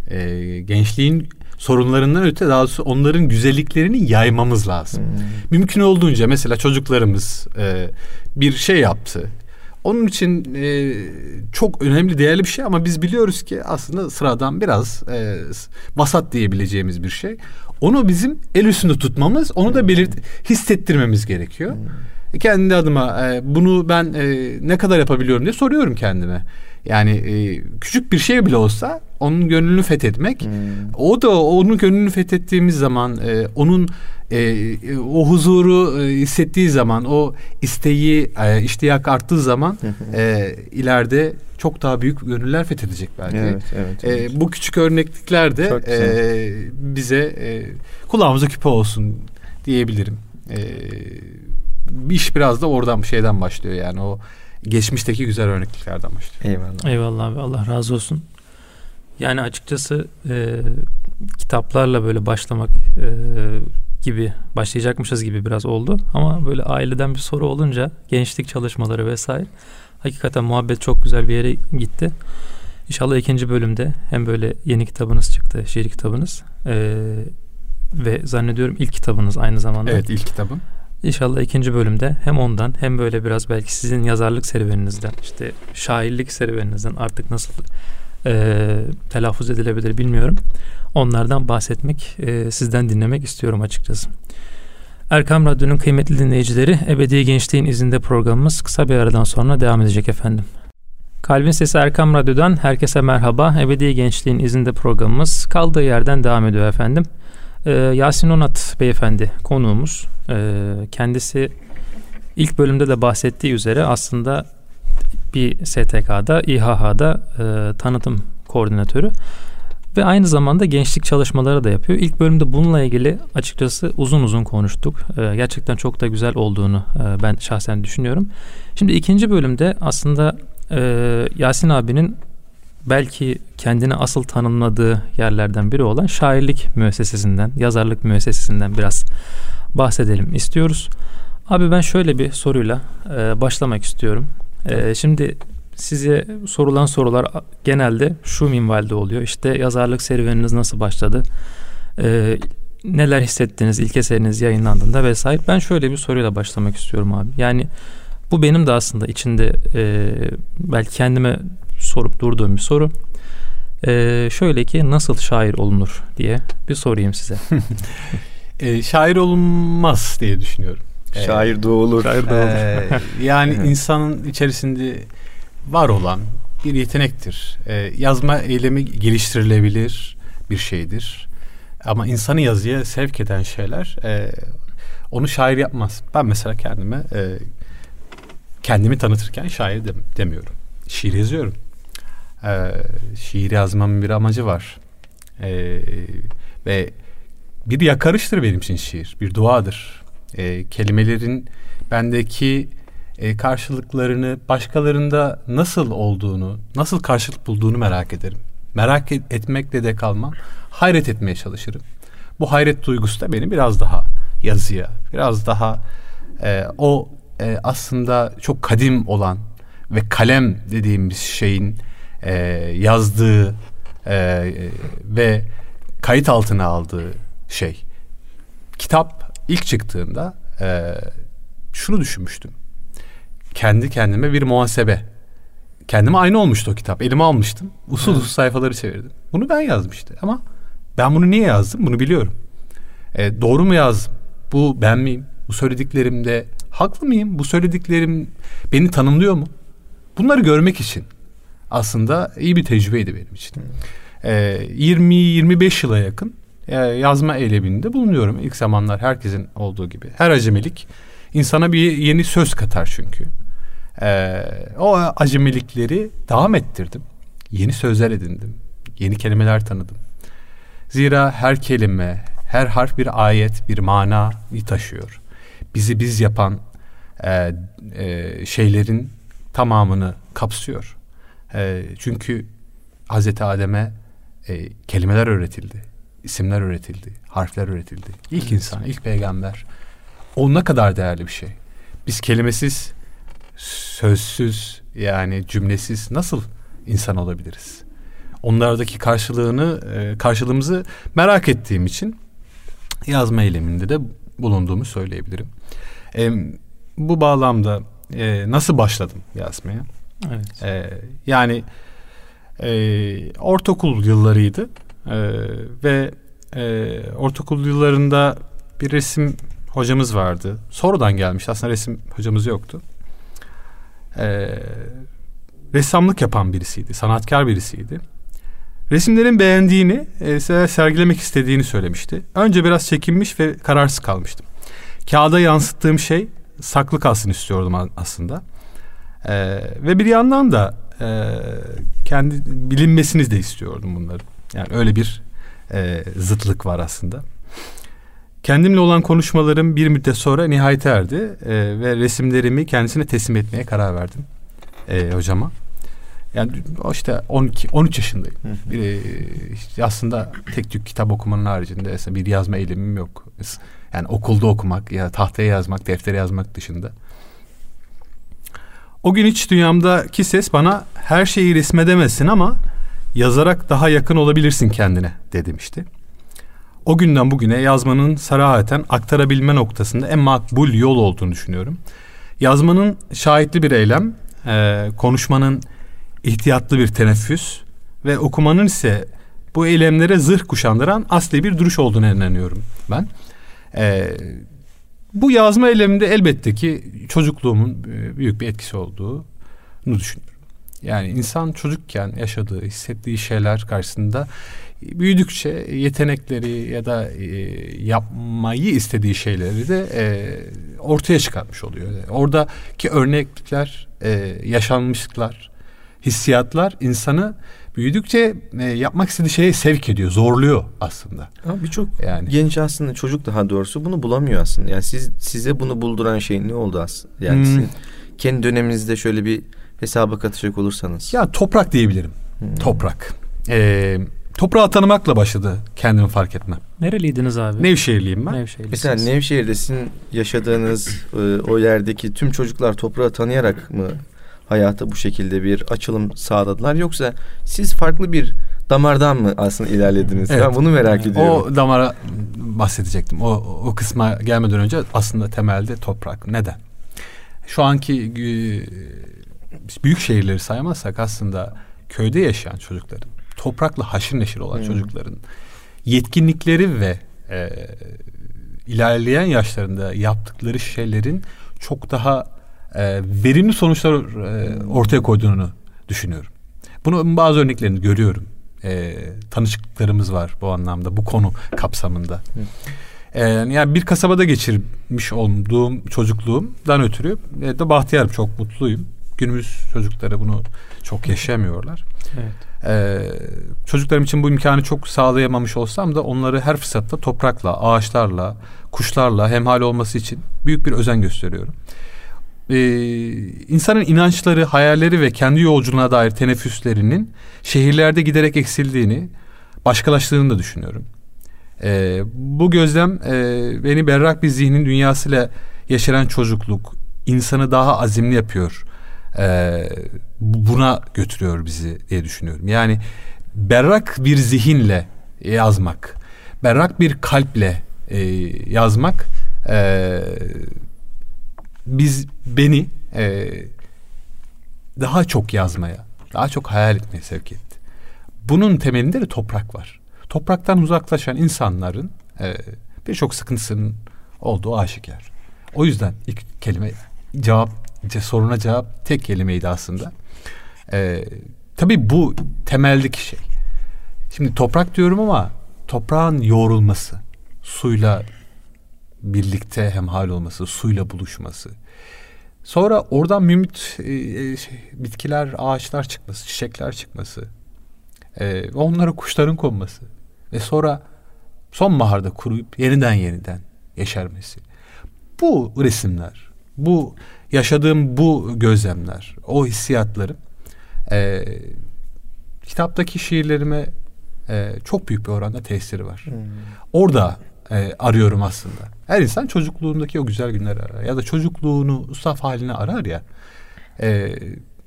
e, gençliğin sorunlarından öte daha doğrusu onların güzelliklerini yaymamız lazım. Hmm. Mümkün olduğunca mesela çocuklarımız e, bir şey yaptı. Onun için e, çok önemli, değerli bir şey ama biz biliyoruz ki aslında sıradan biraz e, vasat diyebileceğimiz bir şey. Onu bizim el üstünde tutmamız, onu da belirt hissettirmemiz gerekiyor. Hmm. Kendi adıma e, bunu ben e, ne kadar yapabiliyorum diye soruyorum kendime. Yani e, küçük bir şey bile olsa onun gönlünü fethetmek. Hmm. O da onun gönlünü fethettiğimiz zaman e, onun e, o huzuru e, hissettiği zaman o isteği e, iştiyak arttığı zaman e, ileride çok daha büyük gönüller fethedecek belki. Evet, evet, e, evet. E, bu küçük örneklikler de e, bize e, kulağımıza küpe olsun diyebilirim. E, bir iş biraz da oradan bir şeyden başlıyor yani o geçmişteki güzel örnekliklerden başlıyor. Eyvallah. Eyvallah abi Allah razı olsun. Yani açıkçası e, kitaplarla böyle başlamak e, gibi başlayacakmışız gibi biraz oldu. Ama böyle aileden bir soru olunca gençlik çalışmaları vesaire hakikaten muhabbet çok güzel bir yere gitti. İnşallah ikinci bölümde hem böyle yeni kitabınız çıktı, şiir kitabınız ee, ve zannediyorum ilk kitabınız aynı zamanda. Evet ilk kitabım. İnşallah ikinci bölümde hem ondan hem böyle biraz belki sizin yazarlık serüveninizden işte şairlik serüveninizden artık nasıl e, telaffuz edilebilir bilmiyorum. Onlardan bahsetmek, e, sizden dinlemek istiyorum açıkçası. Erkam Radyo'nun kıymetli dinleyicileri, Ebedi Gençliğin izinde programımız kısa bir aradan sonra devam edecek efendim. Kalbin Sesi Erkam Radyo'dan herkese merhaba. Ebedi Gençliğin izinde programımız kaldığı yerden devam ediyor efendim. Ee, Yasin Onat beyefendi konuğumuz. Ee, kendisi ilk bölümde de bahsettiği üzere aslında bir STK'da, İHH'da e, tanıtım koordinatörü ve aynı zamanda gençlik çalışmaları da yapıyor. İlk bölümde bununla ilgili açıkçası uzun uzun konuştuk. E, gerçekten çok da güzel olduğunu e, ben şahsen düşünüyorum. Şimdi ikinci bölümde aslında e, Yasin abinin belki kendini asıl tanımladığı yerlerden biri olan şairlik müessesesinden, yazarlık müessesesinden biraz bahsedelim istiyoruz. Abi ben şöyle bir soruyla e, başlamak istiyorum. Ee, şimdi size sorulan sorular genelde şu minvalde oluyor. İşte yazarlık serüveniniz nasıl başladı? Ee, neler hissettiniz ilk eseriniz yayınlandığında vesaire. Ben şöyle bir soruyla başlamak istiyorum abi. Yani bu benim de aslında içinde e, belki kendime sorup durduğum bir soru. E, şöyle ki nasıl şair olunur diye bir sorayım size. e, şair olunmaz diye düşünüyorum. Şair doğulur. Şair doğulur. Ee, yani insanın içerisinde var olan bir yetenektir. Ee, yazma eylemi geliştirilebilir bir şeydir. Ama insanı yazıya sevk eden şeyler e, onu şair yapmaz. Ben mesela kendime e, kendimi tanıtırken şair de, demiyorum. Şiir yazıyorum. E, şiir yazmamın bir amacı var. E, ve bir yakarıştır benim için şiir. Bir duadır e, kelimelerin bendeki e, karşılıklarını başkalarında nasıl olduğunu, nasıl karşılık bulduğunu merak ederim. Merak et, etmekle de kalmam, hayret etmeye çalışırım. Bu hayret duygusu da beni biraz daha yazıya, biraz daha e, o e, aslında çok kadim olan ve kalem dediğimiz şeyin e, yazdığı e, ve kayıt altına aldığı şey. Kitap ilk çıktığında e, şunu düşünmüştüm. Kendi kendime bir muhasebe. Kendime aynı olmuştu o kitap. Elime almıştım. Usul usul sayfaları çevirdim. Bunu ben yazmıştım ama ben bunu niye yazdım? Bunu biliyorum. E, doğru mu yazdım? Bu ben miyim? Bu söylediklerimde haklı mıyım? Bu söylediklerim beni tanımlıyor mu? Bunları görmek için aslında iyi bir tecrübeydi benim için. E, 20-25 yıla yakın e, yazma eyleminde bulunuyorum. İlk zamanlar herkesin olduğu gibi. Her acemilik insana bir yeni söz katar çünkü. Ee, o acemilikleri devam ettirdim. Yeni sözler edindim. Yeni kelimeler tanıdım. Zira her kelime, her harf bir ayet, bir mana taşıyor. Bizi biz yapan e, e, şeylerin tamamını kapsıyor. E, çünkü Hazreti Adem'e e, kelimeler öğretildi isimler üretildi, harfler üretildi. İlk evet. insan, ilk peygamber. O ne kadar değerli bir şey. Biz kelimesiz, sözsüz yani cümlesiz nasıl insan olabiliriz? Onlardaki karşılığını, e, karşılığımızı merak ettiğim için yazma eyleminde de bulunduğumu söyleyebilirim. E, bu bağlamda e, nasıl başladım yazmaya? Evet. E, yani e, ortaokul yıllarıydı e, ve e, ortaokul yıllarında bir resim hocamız vardı. Sonradan gelmiş aslında resim hocamız yoktu. E, ressamlık yapan birisiydi, sanatkar birisiydi. Resimlerin beğendiğini, e, sergilemek istediğini söylemişti. Önce biraz çekinmiş ve kararsız kalmıştım. Kağıda yansıttığım şey saklı kalsın istiyordum aslında. E, ve bir yandan da e, kendi bilinmesini de istiyordum bunları. Yani öyle bir e, zıtlık var aslında. Kendimle olan konuşmalarım bir müddet sonra nihayete erdi e, ve resimlerimi kendisine teslim etmeye karar verdim e, hocama. Yani işte 12 13 yaşındayım. Bir, e, işte aslında tek tük kitap okumanın haricinde bir yazma eylemim yok. Yani okulda okumak ya tahtaya yazmak, deftere yazmak dışında. O gün iç dünyamdaki ses bana her şeyi resmedemezsin ama yazarak daha yakın olabilirsin kendine demişti. O günden bugüne yazmanın sarahaten aktarabilme noktasında en makbul yol olduğunu düşünüyorum. Yazmanın şahitli bir eylem, e, konuşmanın ihtiyatlı bir teneffüs ve okumanın ise bu eylemlere zırh kuşandıran asli bir duruş olduğunu inanıyorum ben. E, bu yazma eyleminde elbette ki çocukluğumun e, büyük bir etkisi olduğunu düşünüyorum. Yani insan çocukken yaşadığı, hissettiği şeyler karşısında büyüdükçe yetenekleri ya da e, yapmayı istediği şeyleri de e, ortaya çıkartmış oluyor. Oradaki örnekler, e, yaşanmışlıklar, hissiyatlar insanı büyüdükçe e, yapmak istediği şeye sevk ediyor, zorluyor aslında. Ama birçok yani. genç aslında çocuk daha doğrusu bunu bulamıyor aslında. Yani siz size bunu bulduran şey ne oldu aslında? Yani hmm. sizin kendi döneminizde şöyle bir hesaba katacak olursanız. Ya toprak diyebilirim. Hmm. Toprak. Ee, toprağı tanımakla başladı kendimi fark etme. Nereliydiniz abi? Nevşehirliyim ben. Mesela Nevşehir'de sizin yaşadığınız e, o yerdeki tüm çocuklar toprağı tanıyarak mı hayata bu şekilde bir açılım sağladılar yoksa siz farklı bir damardan mı aslında ilerlediniz? Evet. Ben bunu merak ediyorum. O damara bahsedecektim. O o kısma gelmeden önce aslında temelde toprak. Neden? Şu anki e, büyük şehirleri saymazsak aslında köyde yaşayan çocukların, toprakla haşır neşir olan hmm. çocukların yetkinlikleri ve e, ilerleyen yaşlarında yaptıkları şeylerin çok daha e, verimli sonuçlar e, ortaya koyduğunu düşünüyorum. Bunu bazı örneklerini görüyorum. E, tanışıklarımız var bu anlamda, bu konu kapsamında. E, yani bir kasabada geçirmiş olduğum çocukluğumdan ötürü e, de bahtiyarım, çok mutluyum. Günümüz çocukları bunu çok yaşayamıyorlar. Evet. Ee, çocuklarım için bu imkanı çok sağlayamamış olsam da onları her fırsatta toprakla, ağaçlarla, kuşlarla hemhal olması için büyük bir özen gösteriyorum e, insanın inançları, hayalleri ve kendi yolculuğuna dair teneffüslerinin şehirlerde giderek eksildiğini, başkalaştığını da düşünüyorum. E, bu gözlem e, beni berrak bir zihnin dünyasıyla yaşayan çocukluk insanı daha azimli yapıyor. E, buna götürüyor bizi diye düşünüyorum. Yani berrak bir zihinle yazmak, berrak bir kalple e, yazmak e, biz beni e, daha çok yazmaya, daha çok hayal etmeye sevk etti. Bunun temelinde de toprak var. Topraktan uzaklaşan insanların e, birçok sıkıntısının olduğu aşikar. O yüzden ilk kelime cevap soruna cevap tek kelimeydi aslında. E, tabii bu temeldeki şey. Şimdi toprak diyorum ama toprağın yoğrulması, suyla birlikte hemhal olması, suyla buluşması. Sonra oradan mümit e, e, şey, bitkiler, ağaçlar çıkması, çiçekler çıkması. E, onlara kuşların konması. Ve sonra sonbaharda kuruyup yeniden yeniden yeşermesi. Bu resimler, bu yaşadığım bu gözlemler, o hissiyatları e, kitaptaki şiirlerime e, çok büyük bir oranda tesiri var. Hmm. Orada e, arıyorum aslında. Her insan çocukluğundaki o güzel günleri arar. Ya da çocukluğunu saf haline arar ya. E,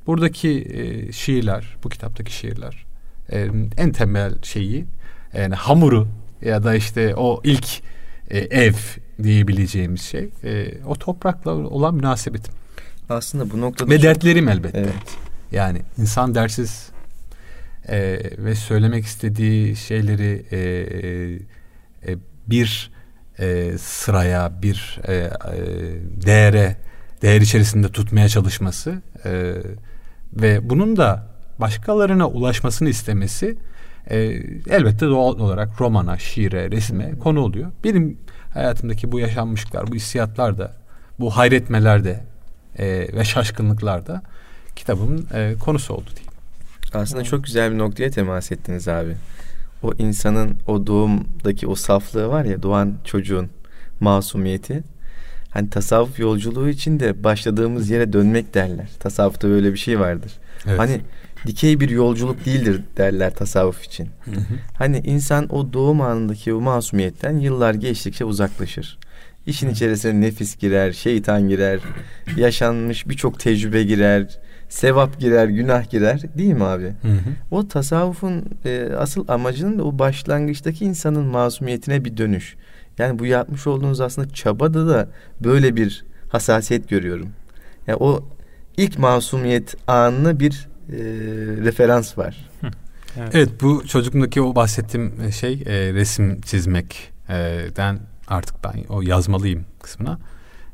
buradaki e, şiirler, bu kitaptaki şiirler e, en temel şeyi yani hamuru ya da işte o ilk e, ev diyebileceğimiz şey e, o toprakla olan münasebetim. Aslında bu noktada ve çok... dertlerim elbette. Evet. Yani insan dersiz e, ve söylemek istediği şeyleri e, e, bir e, sıraya, bir e, e, değere, değer içerisinde tutmaya çalışması e, ve bunun da başkalarına ulaşmasını istemesi e, elbette doğal olarak romana, şiire, resme konu oluyor. Benim hayatımdaki bu yaşanmışlıklar, bu hissiyatlar da, bu hayretmeler de e, ve şaşkınlıklar da kitabımın e, konusu oldu diyeyim. Aslında çok güzel bir noktaya temas ettiniz abi. O insanın o doğumdaki o saflığı var ya doğan çocuğun masumiyeti. Hani tasavvuf yolculuğu için de başladığımız yere dönmek derler. Tasavvufta böyle bir şey vardır. Evet. Hani dikey bir yolculuk değildir derler tasavvuf için. Hı hı. Hani insan o doğum anındaki o masumiyetten yıllar geçtikçe uzaklaşır. İşin içerisine nefis girer, şeytan girer, yaşanmış birçok tecrübe girer, sevap girer, günah girer değil mi abi? Hı hı. O tasavvufun e, asıl amacının da o başlangıçtaki insanın masumiyetine bir dönüş. Yani bu yapmış olduğunuz aslında çabada da böyle bir hassasiyet görüyorum. Yani o ilk masumiyet anına bir e, referans var. Evet. evet bu çocukluğumdaki o bahsettiğim şey e, resim çizmekten artık ben o yazmalıyım kısmına.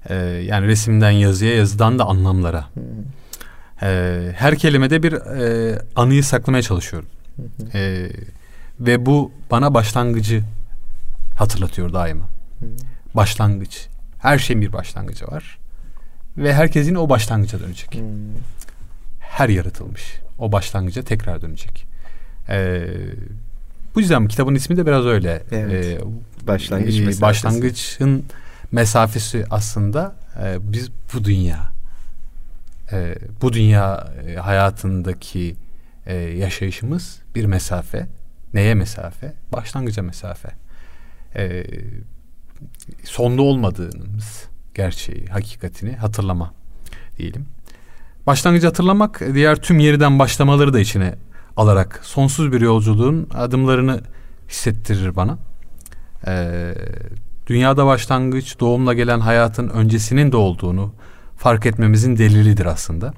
E, yani resimden yazıya yazıdan da anlamlara. Hmm. E, her kelimede bir e, anıyı saklamaya çalışıyorum. E, ve bu bana başlangıcı hatırlatıyor daima. Başlangıç. Her şeyin bir başlangıcı var. Ve herkesin o başlangıca dönecek. Her yaratılmış. O başlangıca tekrar dönecek. Ee, bu yüzden kitabın ismi de biraz öyle. Evet. Ee, Başlangıç e, mesafesi. Başlangıçın mesafesi aslında e, biz bu dünya e, bu dünya e, hayatındaki e, yaşayışımız bir mesafe. Neye mesafe? Başlangıca mesafe. E, sonda olmadığımız gerçeği, hakikatini hatırlama diyelim. Başlangıcı hatırlamak diğer tüm yeriden başlamaları da içine alarak sonsuz bir yolculuğun adımlarını hissettirir bana. Ee, dünyada başlangıç doğumla gelen hayatın öncesinin de olduğunu fark etmemizin delilidir aslında.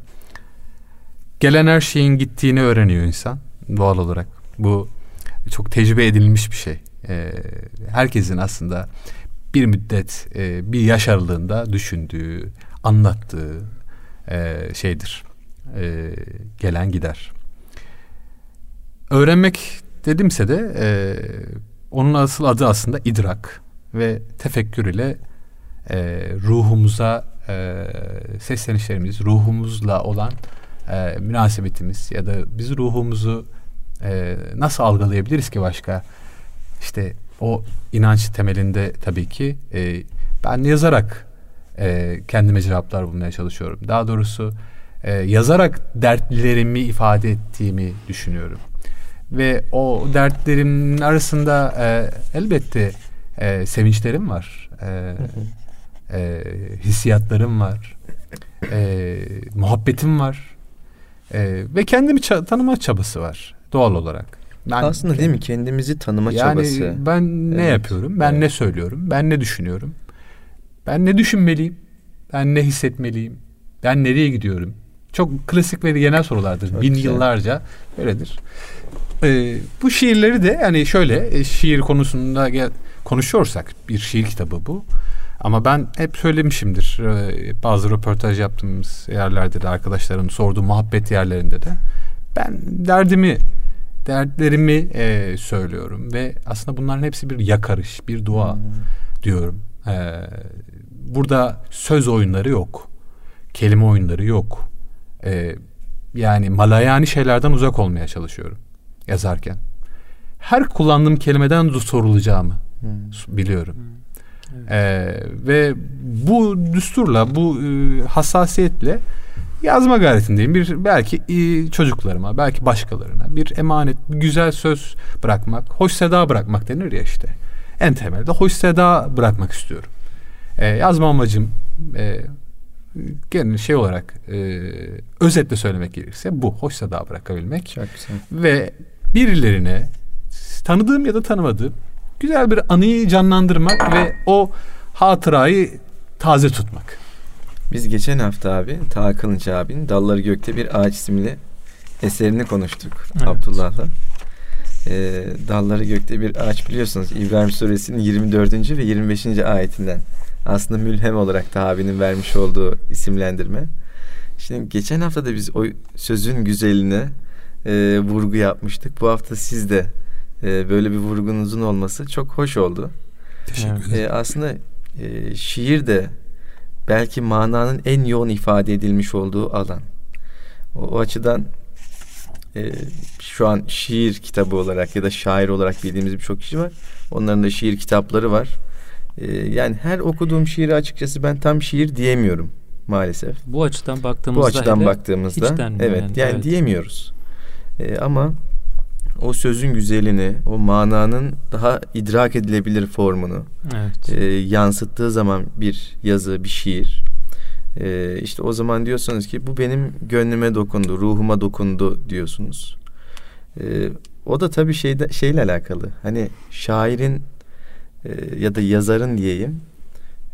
Gelen her şeyin gittiğini öğreniyor insan doğal olarak. Bu çok tecrübe edilmiş bir şey. Ee, herkesin aslında bir müddet e, bir yaş aralığında düşündüğü, anlattığı e, şeydir. E, gelen gider. Öğrenmek dedimse de e, onun asıl adı aslında idrak ve tefekkür ile e, ruhumuza e, seslenişlerimiz, ruhumuzla olan e, münasebetimiz ya da biz ruhumuzu e, nasıl algılayabiliriz ki başka? İşte o inanç temelinde tabii ki e, ben yazarak e, kendime cevaplar bulmaya çalışıyorum. Daha doğrusu e, yazarak dertlerimi ifade ettiğimi düşünüyorum. Ve o dertlerimin arasında e, elbette e, sevinçlerim var. E, e, hissiyatlarım var. E, muhabbetim var. E, ve kendimi ça- tanıma çabası var doğal olarak. Ben, Aslında değil mi kendimizi tanıma yani çabası. Yani ben ne evet. yapıyorum? Ben evet. ne söylüyorum? Ben ne düşünüyorum? Ben ne düşünmeliyim? Ben ne hissetmeliyim? Ben nereye gidiyorum? Çok klasik ve genel sorulardır. Çok Bin güzel. yıllarca öyledir. Ee, bu şiirleri de yani şöyle e, şiir konusunda gel, konuşuyorsak bir şiir kitabı bu. Ama ben hep söylemişimdir. E, bazı röportaj yaptığımız yerlerde de arkadaşlarım sorduğu muhabbet yerlerinde de ben derdimi dertlerimi e, söylüyorum ve aslında bunların hepsi bir yakarış, bir dua hmm. diyorum. E, burada söz oyunları yok, kelime oyunları yok. E, yani malayani şeylerden uzak olmaya çalışıyorum yazarken. Her kullandığım kelimeden sorulacağımı hmm. biliyorum. Hmm. Evet. Ee, ve bu düsturla, bu e, hassasiyetle yazma gayretindeyim. Bir belki e, çocuklarıma, belki başkalarına bir emanet, güzel söz bırakmak, hoş seda bırakmak denir ya işte. En temelde hoş seda bırakmak istiyorum. E, yazma amacım e, genel şey olarak e, özetle söylemek gerekirse bu hoş seda bırakabilmek. Çok güzel. Ve birilerine tanıdığım ya da tanımadığım güzel bir anıyı canlandırmak ve o hatırayı taze tutmak. Biz geçen hafta abi Ta Kılınç abinin Dalları Gökte Bir Ağaç isimli eserini konuştuk evet. Abdullah'la. Ee, Dalları Gökte Bir Ağaç biliyorsunuz İbrahim Suresinin 24. ve 25. ayetinden. Aslında mülhem olarak da abinin vermiş olduğu isimlendirme. Şimdi geçen hafta da biz o sözün güzeline e, vurgu yapmıştık. Bu hafta siz de e, böyle bir vurgunuzun olması çok hoş oldu. Teşekkür ederim. E, aslında e, şiir de belki mananın en yoğun ifade edilmiş olduğu alan. O, o açıdan e, şu an şiir kitabı olarak ya da şair olarak bildiğimiz birçok kişi var. Onların da şiir kitapları var. E, yani her okuduğum şiiri açıkçası ben tam şiir diyemiyorum maalesef. Bu açıdan baktığımızda bu açıdan baktığımızda evet yani, yani evet. diyemiyoruz. E, ama o sözün güzelini, o mananın daha idrak edilebilir formunu evet. e, yansıttığı zaman bir yazı, bir şiir. E, işte o zaman diyorsunuz ki bu benim gönlüme dokundu, ruhuma dokundu diyorsunuz. E, o da tabii şeyde şeyle alakalı. Hani şairin e, ya da yazarın diyeyim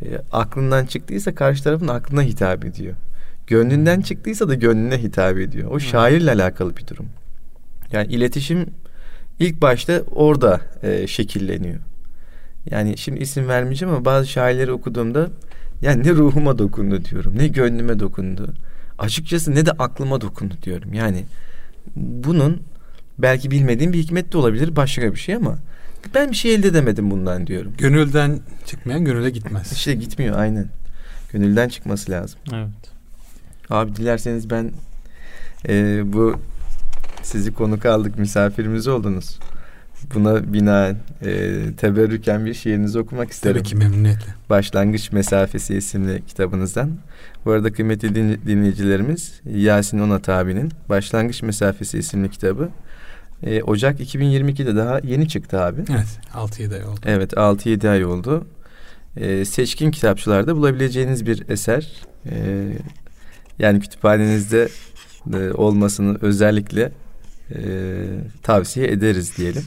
e, aklından çıktıysa karşı tarafın aklına hitap ediyor. Gönlünden çıktıysa da gönlüne hitap ediyor. O şairle alakalı bir durum. Yani iletişim ilk başta orada e, şekilleniyor. Yani şimdi isim vermeyeceğim ama bazı şairleri okuduğumda yani ne ruhuma dokundu diyorum, ne gönlüme dokundu. Açıkçası ne de aklıma dokundu diyorum. Yani bunun belki bilmediğim bir hikmet de olabilir başka bir şey ama ben bir şey elde edemedim bundan diyorum. Gönülden çıkmayan gönüle gitmez. İşte gitmiyor aynen. Gönülden çıkması lazım. Evet. Abi dilerseniz ben e, bu sizi konuk aldık, misafirimiz oldunuz. Buna binaen e, teberrüken bir şiirinizi okumak isterim. Tabii ki memnuniyetle. Başlangıç Mesafesi isimli kitabınızdan. Bu arada kıymetli dinleyicilerimiz Yasin Onat abinin Başlangıç Mesafesi isimli kitabı e, Ocak 2022'de daha yeni çıktı abi. Evet 6-7 ay oldu. Evet 6-7 ay oldu. E, seçkin kitapçılarda bulabileceğiniz bir eser. E, yani kütüphanenizde e, olmasını özellikle e, tavsiye ederiz diyelim.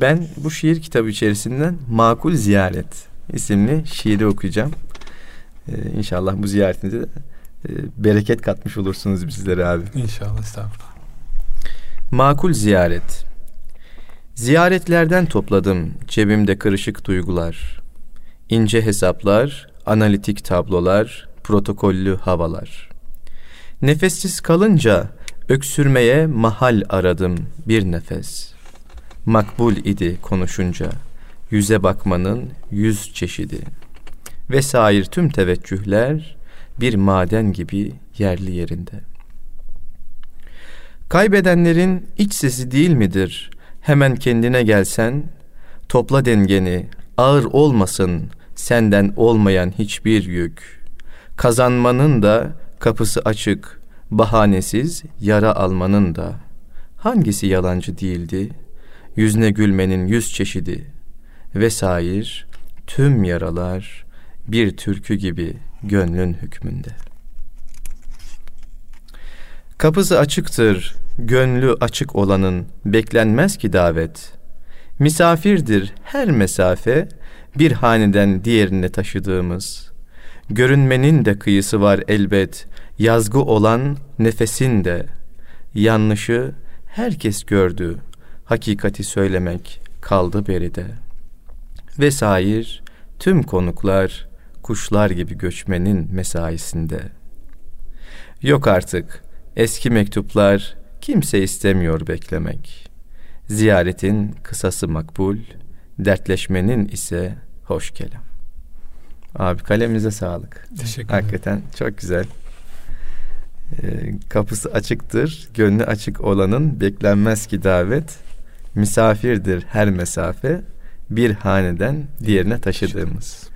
Ben bu şiir kitabı içerisinden Makul Ziyaret isimli şiiri okuyacağım. E, inşallah bu ziyaretinize e, bereket katmış olursunuz bizlere abi. İnşallah estağfurullah. Makul Ziyaret Ziyaretlerden topladım cebimde kırışık duygular. ince hesaplar, analitik tablolar, protokollü havalar. Nefessiz kalınca Öksürmeye mahal aradım bir nefes. Makbul idi konuşunca, yüze bakmanın yüz çeşidi. Vesair tüm teveccühler bir maden gibi yerli yerinde. Kaybedenlerin iç sesi değil midir? Hemen kendine gelsen, topla dengeni, ağır olmasın senden olmayan hiçbir yük. Kazanmanın da kapısı açık, bahanesiz yara almanın da hangisi yalancı değildi? Yüzne gülmenin yüz çeşidi vesair tüm yaralar bir türkü gibi gönlün hükmünde. Kapısı açıktır, gönlü açık olanın beklenmez ki davet. Misafirdir her mesafe bir haneden diğerine taşıdığımız. Görünmenin de kıyısı var elbet, yazgı olan nefesin de yanlışı herkes gördü. Hakikati söylemek kaldı beride. Vesair tüm konuklar kuşlar gibi göçmenin mesaisinde. Yok artık eski mektuplar kimse istemiyor beklemek. Ziyaretin kısası makbul, dertleşmenin ise hoş kelam. Abi kalemize sağlık. Teşekkür ederim. Hakikaten çok güzel. Ee, kapısı açıktır, gönlü açık olanın beklenmez ki davet. Misafirdir her mesafe, bir haneden diğerine taşıdığımız.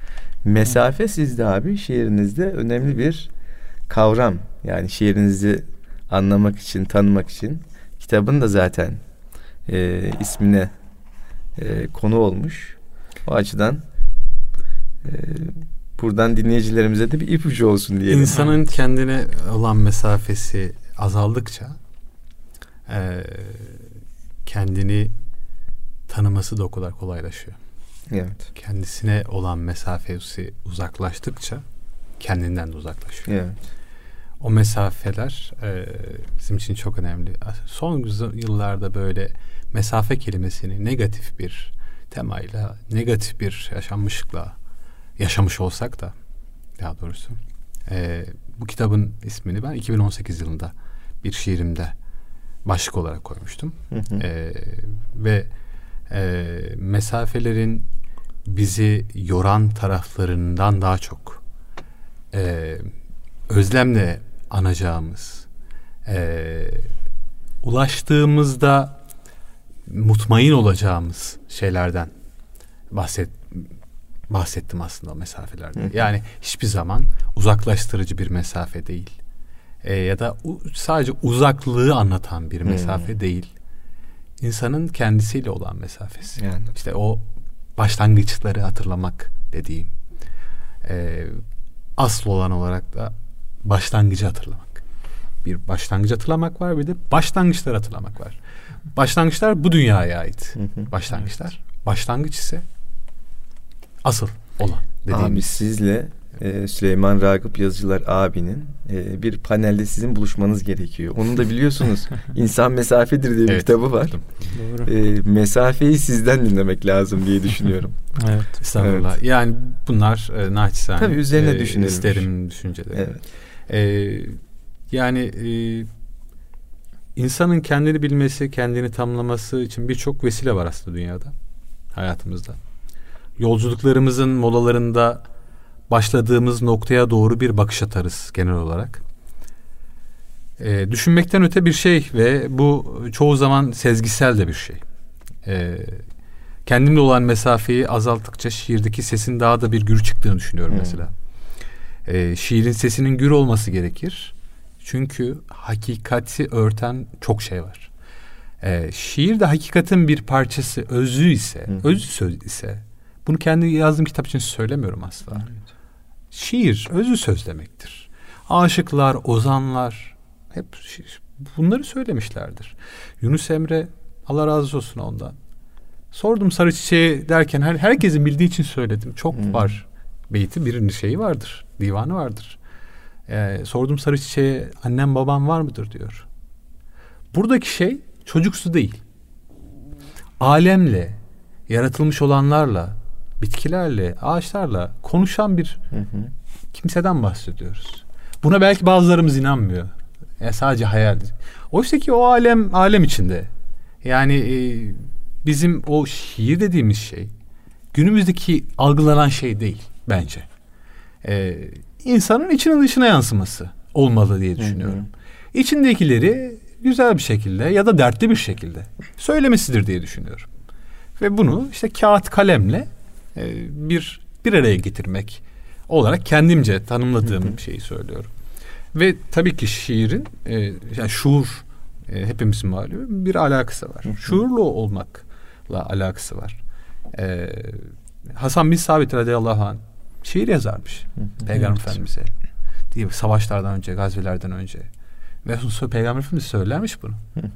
Mesafe sizde abi şiirinizde önemli bir kavram. Yani şiirinizi anlamak için, tanımak için kitabın da zaten e, ismine e, konu olmuş. O açıdan e, buradan dinleyicilerimize de bir ipucu olsun diye. İnsanın kendine olan mesafesi azaldıkça e, kendini tanıması da o kadar kolaylaşıyor. Evet. Kendisine olan mesafesi uzaklaştıkça kendinden de uzaklaşıyor. Evet. O mesafeler e, bizim için çok önemli. Son yıllarda böyle mesafe kelimesini negatif bir temayla, negatif bir yaşanmışlıkla yaşamış olsak da daha doğrusu e, bu kitabın ismini ben 2018 yılında bir şiirimde başlık olarak koymuştum. Hı hı. E, ve e, mesafelerin bizi yoran taraflarından daha çok e, özlemle anacağımız, e, ulaştığımızda mutmain olacağımız şeylerden bahset bahsettim aslında o mesafelerde. Hı. Yani hiçbir zaman uzaklaştırıcı bir mesafe değil. E, ya da u, sadece uzaklığı anlatan bir mesafe Hı. değil. İnsanın kendisiyle olan mesafesi. Yani. İşte o başlangıçları hatırlamak dediğim. E, asıl olan olarak da başlangıcı hatırlamak. Bir başlangıcı hatırlamak var bir de başlangıçları hatırlamak var. Başlangıçlar bu dünyaya ait. Başlangıçlar. Başlangıç ise asıl olan dediğimiz. Abi sizle e, Süleyman Ragıp Yazıcılar abinin e, bir panelde sizin buluşmanız gerekiyor. Onu da biliyorsunuz. İnsan Mesafedir diye bir evet, kitabı var. Doğru. E, mesafeyi sizden dinlemek lazım diye düşünüyorum. evet. Estağfurullah. Evet. Yani bunlar e, naçizane. Tabii üzerine e, düşünelim. İsterim düşünceleri. Evet. E, yani e, insanın kendini bilmesi, kendini tamlaması için birçok vesile var aslında dünyada, hayatımızda. Yolculuklarımızın molalarında başladığımız noktaya doğru bir bakış atarız genel olarak. E, düşünmekten öte bir şey ve bu çoğu zaman sezgisel de bir şey. E, kendimle olan mesafeyi azalttıkça şiirdeki sesin daha da bir gür çıktığını düşünüyorum hmm. mesela. E, şiirin sesinin gür olması gerekir. Çünkü hakikati örten çok şey var. E, şiir de hakikatin bir parçası, özü ise, hmm. özü söz ise bunu kendi yazdığım kitap için söylemiyorum asla. Evet. Şiir özü söz demektir. Aşıklar, ozanlar hep bunları söylemişlerdir. Yunus Emre Allah razı olsun ondan. Sordum sarı çiçeği derken her, herkesin bildiği için söyledim. Çok hmm. var. Beyti birinin şeyi vardır. Divanı vardır. Ee, sordum sarı çiçeğe annem babam var mıdır diyor. Buradaki şey çocuksu değil. Alemle, yaratılmış olanlarla, bitkilerle, ağaçlarla konuşan bir hı hı. kimseden bahsediyoruz. Buna belki bazılarımız inanmıyor. Yani sadece hayal. Oysa ki o alem alem içinde. Yani e, bizim o şiir dediğimiz şey günümüzdeki algılanan şey değil bence. E, insanın içine dışına yansıması olmalı diye düşünüyorum. Hı hı. İçindekileri güzel bir şekilde ya da dertli bir şekilde söylemesidir diye düşünüyorum. Ve bunu işte kağıt kalemle e, bir bir araya getirmek olarak kendimce tanımladığım hı hı. şeyi söylüyorum. Ve tabii ki şiirin e, yani şuur e, hepimizin malum bir alakası var. Hı hı. Şuurlu olmakla alakası var. E, Hasan bin Sabit radıyallahu anh şiir yazarmış hı hı. Peygamber evet. Efendimiz'e. Değil Savaşlardan önce, gazelerden önce. Ve Peygamber Efendimiz söylermiş bunu. Hı hı.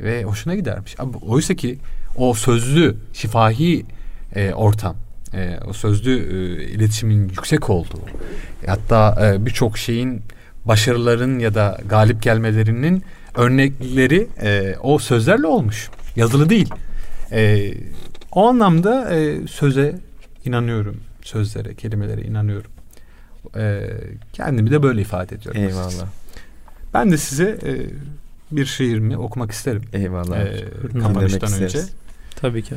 Ve hoşuna gidermiş. oysa ki o sözlü, şifahi e, ortam e, o sözlü e, iletişimin yüksek olduğu hatta e, birçok şeyin başarıların ya da galip gelmelerinin örnekleri e, o sözlerle olmuş. Yazılı değil. E, o anlamda e, söze inanıyorum sözlere kelimelere inanıyorum. E, kendimi de böyle ifade ediyorum eyvallah. ben de size e, bir şiir mi okumak isterim. Eyvallah. E, kapanıştan önce. tabii ki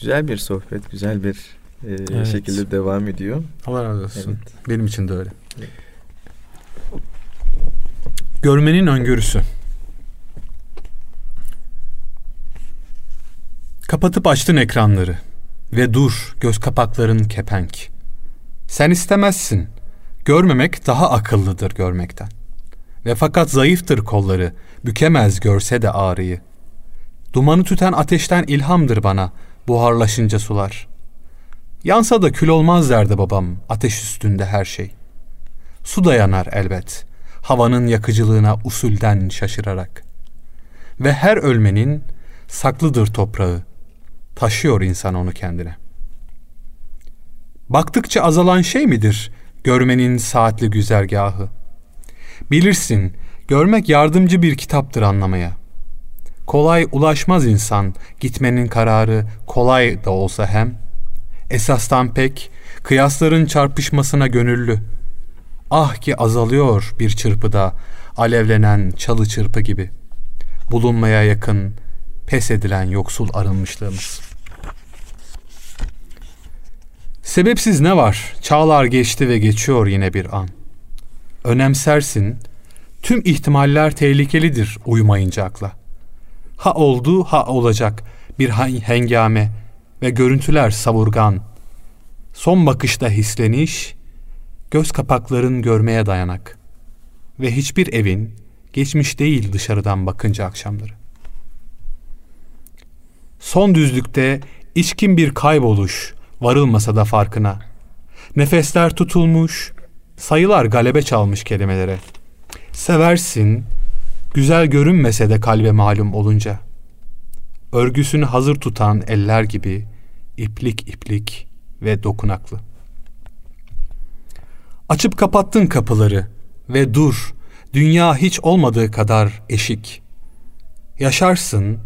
Güzel bir sohbet, güzel bir e, evet. şekilde devam ediyor. Allah razı olsun. Evet. Benim için de öyle. Evet. Görmenin öngörüsü. Kapatıp açtın ekranları ve dur göz kapakların kepenk. Sen istemezsin. Görmemek daha akıllıdır görmekten. Ve fakat zayıftır kolları, bükemez görse de ağrıyı. Dumanı tüten ateşten ilhamdır bana, buharlaşınca sular. Yansa da kül olmaz derdi babam, ateş üstünde her şey. Su da yanar elbet, havanın yakıcılığına usulden şaşırarak. Ve her ölmenin saklıdır toprağı, taşıyor insan onu kendine. Baktıkça azalan şey midir görmenin saatli güzergahı? Bilirsin, görmek yardımcı bir kitaptır anlamaya. Kolay ulaşmaz insan, gitmenin kararı kolay da olsa hem. Esastan pek, kıyasların çarpışmasına gönüllü. Ah ki azalıyor bir çırpıda, alevlenen çalı çırpı gibi. Bulunmaya yakın, pes edilen yoksul arınmışlığımız. Sebepsiz ne var? Çağlar geçti ve geçiyor yine bir an. Önemsersin, tüm ihtimaller tehlikelidir uyumayınca akla. Ha oldu ha olacak bir hengame ve görüntüler savurgan. Son bakışta hisleniş, göz kapakların görmeye dayanak. Ve hiçbir evin geçmiş değil dışarıdan bakınca akşamları. Son düzlükte içkin bir kayboluş varılmasa da farkına. Nefesler tutulmuş, sayılar galebe çalmış kelimelere. Seversin, güzel görünmese de kalbe malum olunca. Örgüsünü hazır tutan eller gibi iplik iplik ve dokunaklı. Açıp kapattın kapıları ve dur, dünya hiç olmadığı kadar eşik. Yaşarsın,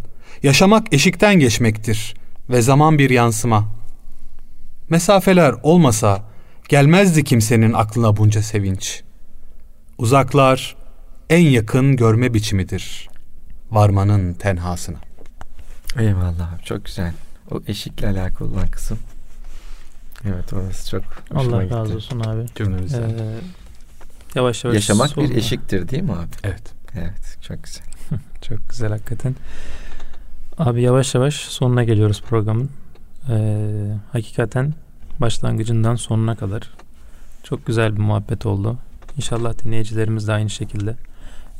yaşamak eşikten geçmektir ve zaman bir yansıma. Mesafeler olmasa gelmezdi kimsenin aklına bunca sevinç. Uzaklar en yakın görme biçimidir varmanın tenhasına. Eyvallah abi çok güzel. O eşikle alakalı olan kısım. Evet orası çok Allah gitti. razı olsun abi. Cümlemizden. Ee, yavaş yavaş. Yaşamak bir eşiktir değil mi abi? Evet. Evet çok güzel. çok güzel hakikaten. Abi yavaş yavaş sonuna geliyoruz programın. Ee, hakikaten başlangıcından sonuna kadar çok güzel bir muhabbet oldu. İnşallah dinleyicilerimiz de aynı şekilde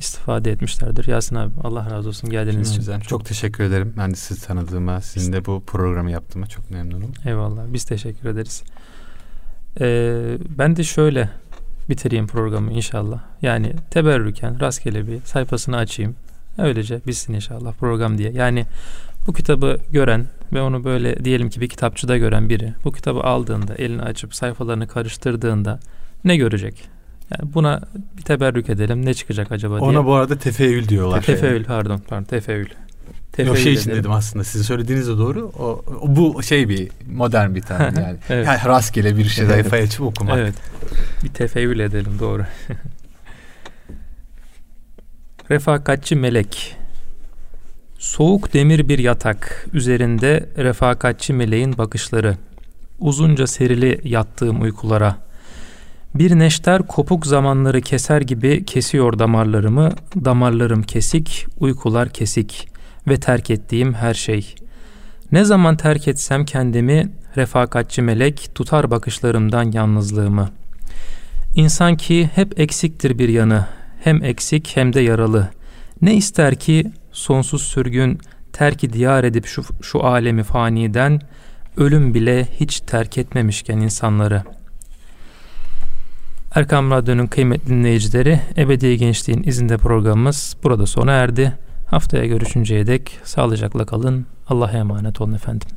istifade etmişlerdir. Yasin abi Allah razı olsun geldiğiniz için. Çok, çok teşekkür ederim. Ben de sizi tanıdığıma, sizin de bu programı yaptığıma çok memnunum. Eyvallah. Biz teşekkür ederiz. Ee, ben de şöyle bitireyim programı inşallah. Yani teberrüken rastgele bir sayfasını açayım. Öylece bitsin inşallah program diye. Yani bu kitabı gören ve onu böyle diyelim ki bir kitapçıda gören biri bu kitabı aldığında elini açıp sayfalarını karıştırdığında ne görecek? Yani buna bir teberrük edelim. Ne çıkacak acaba diye. Ona bu arada tefeül diyorlar. Te- tefeül pardon pardon tefeül. Tefeül o şey için dedim aslında. Sizin söylediğiniz de doğru. O, o bu şey bir modern bir tane yani. evet. yani rastgele bir şey sayfayı açıp okumak. Evet. Bir tefeül edelim doğru. Refakatçi melek. Soğuk demir bir yatak. Üzerinde refakatçi meleğin bakışları. Uzunca serili yattığım uykulara. Bir neşter kopuk zamanları keser gibi kesiyor damarlarımı. Damarlarım kesik, uykular kesik ve terk ettiğim her şey. Ne zaman terk etsem kendimi refakatçi melek tutar bakışlarımdan yalnızlığımı. İnsan ki hep eksiktir bir yanı, hem eksik hem de yaralı. Ne ister ki sonsuz sürgün terki diyar edip şu, şu alemi faniden ölüm bile hiç terk etmemişken insanları. Erkam Radyo'nun kıymetli dinleyicileri Ebedi Gençliğin izinde programımız burada sona erdi. Haftaya görüşünceye dek sağlıcakla kalın. Allah'a emanet olun efendim.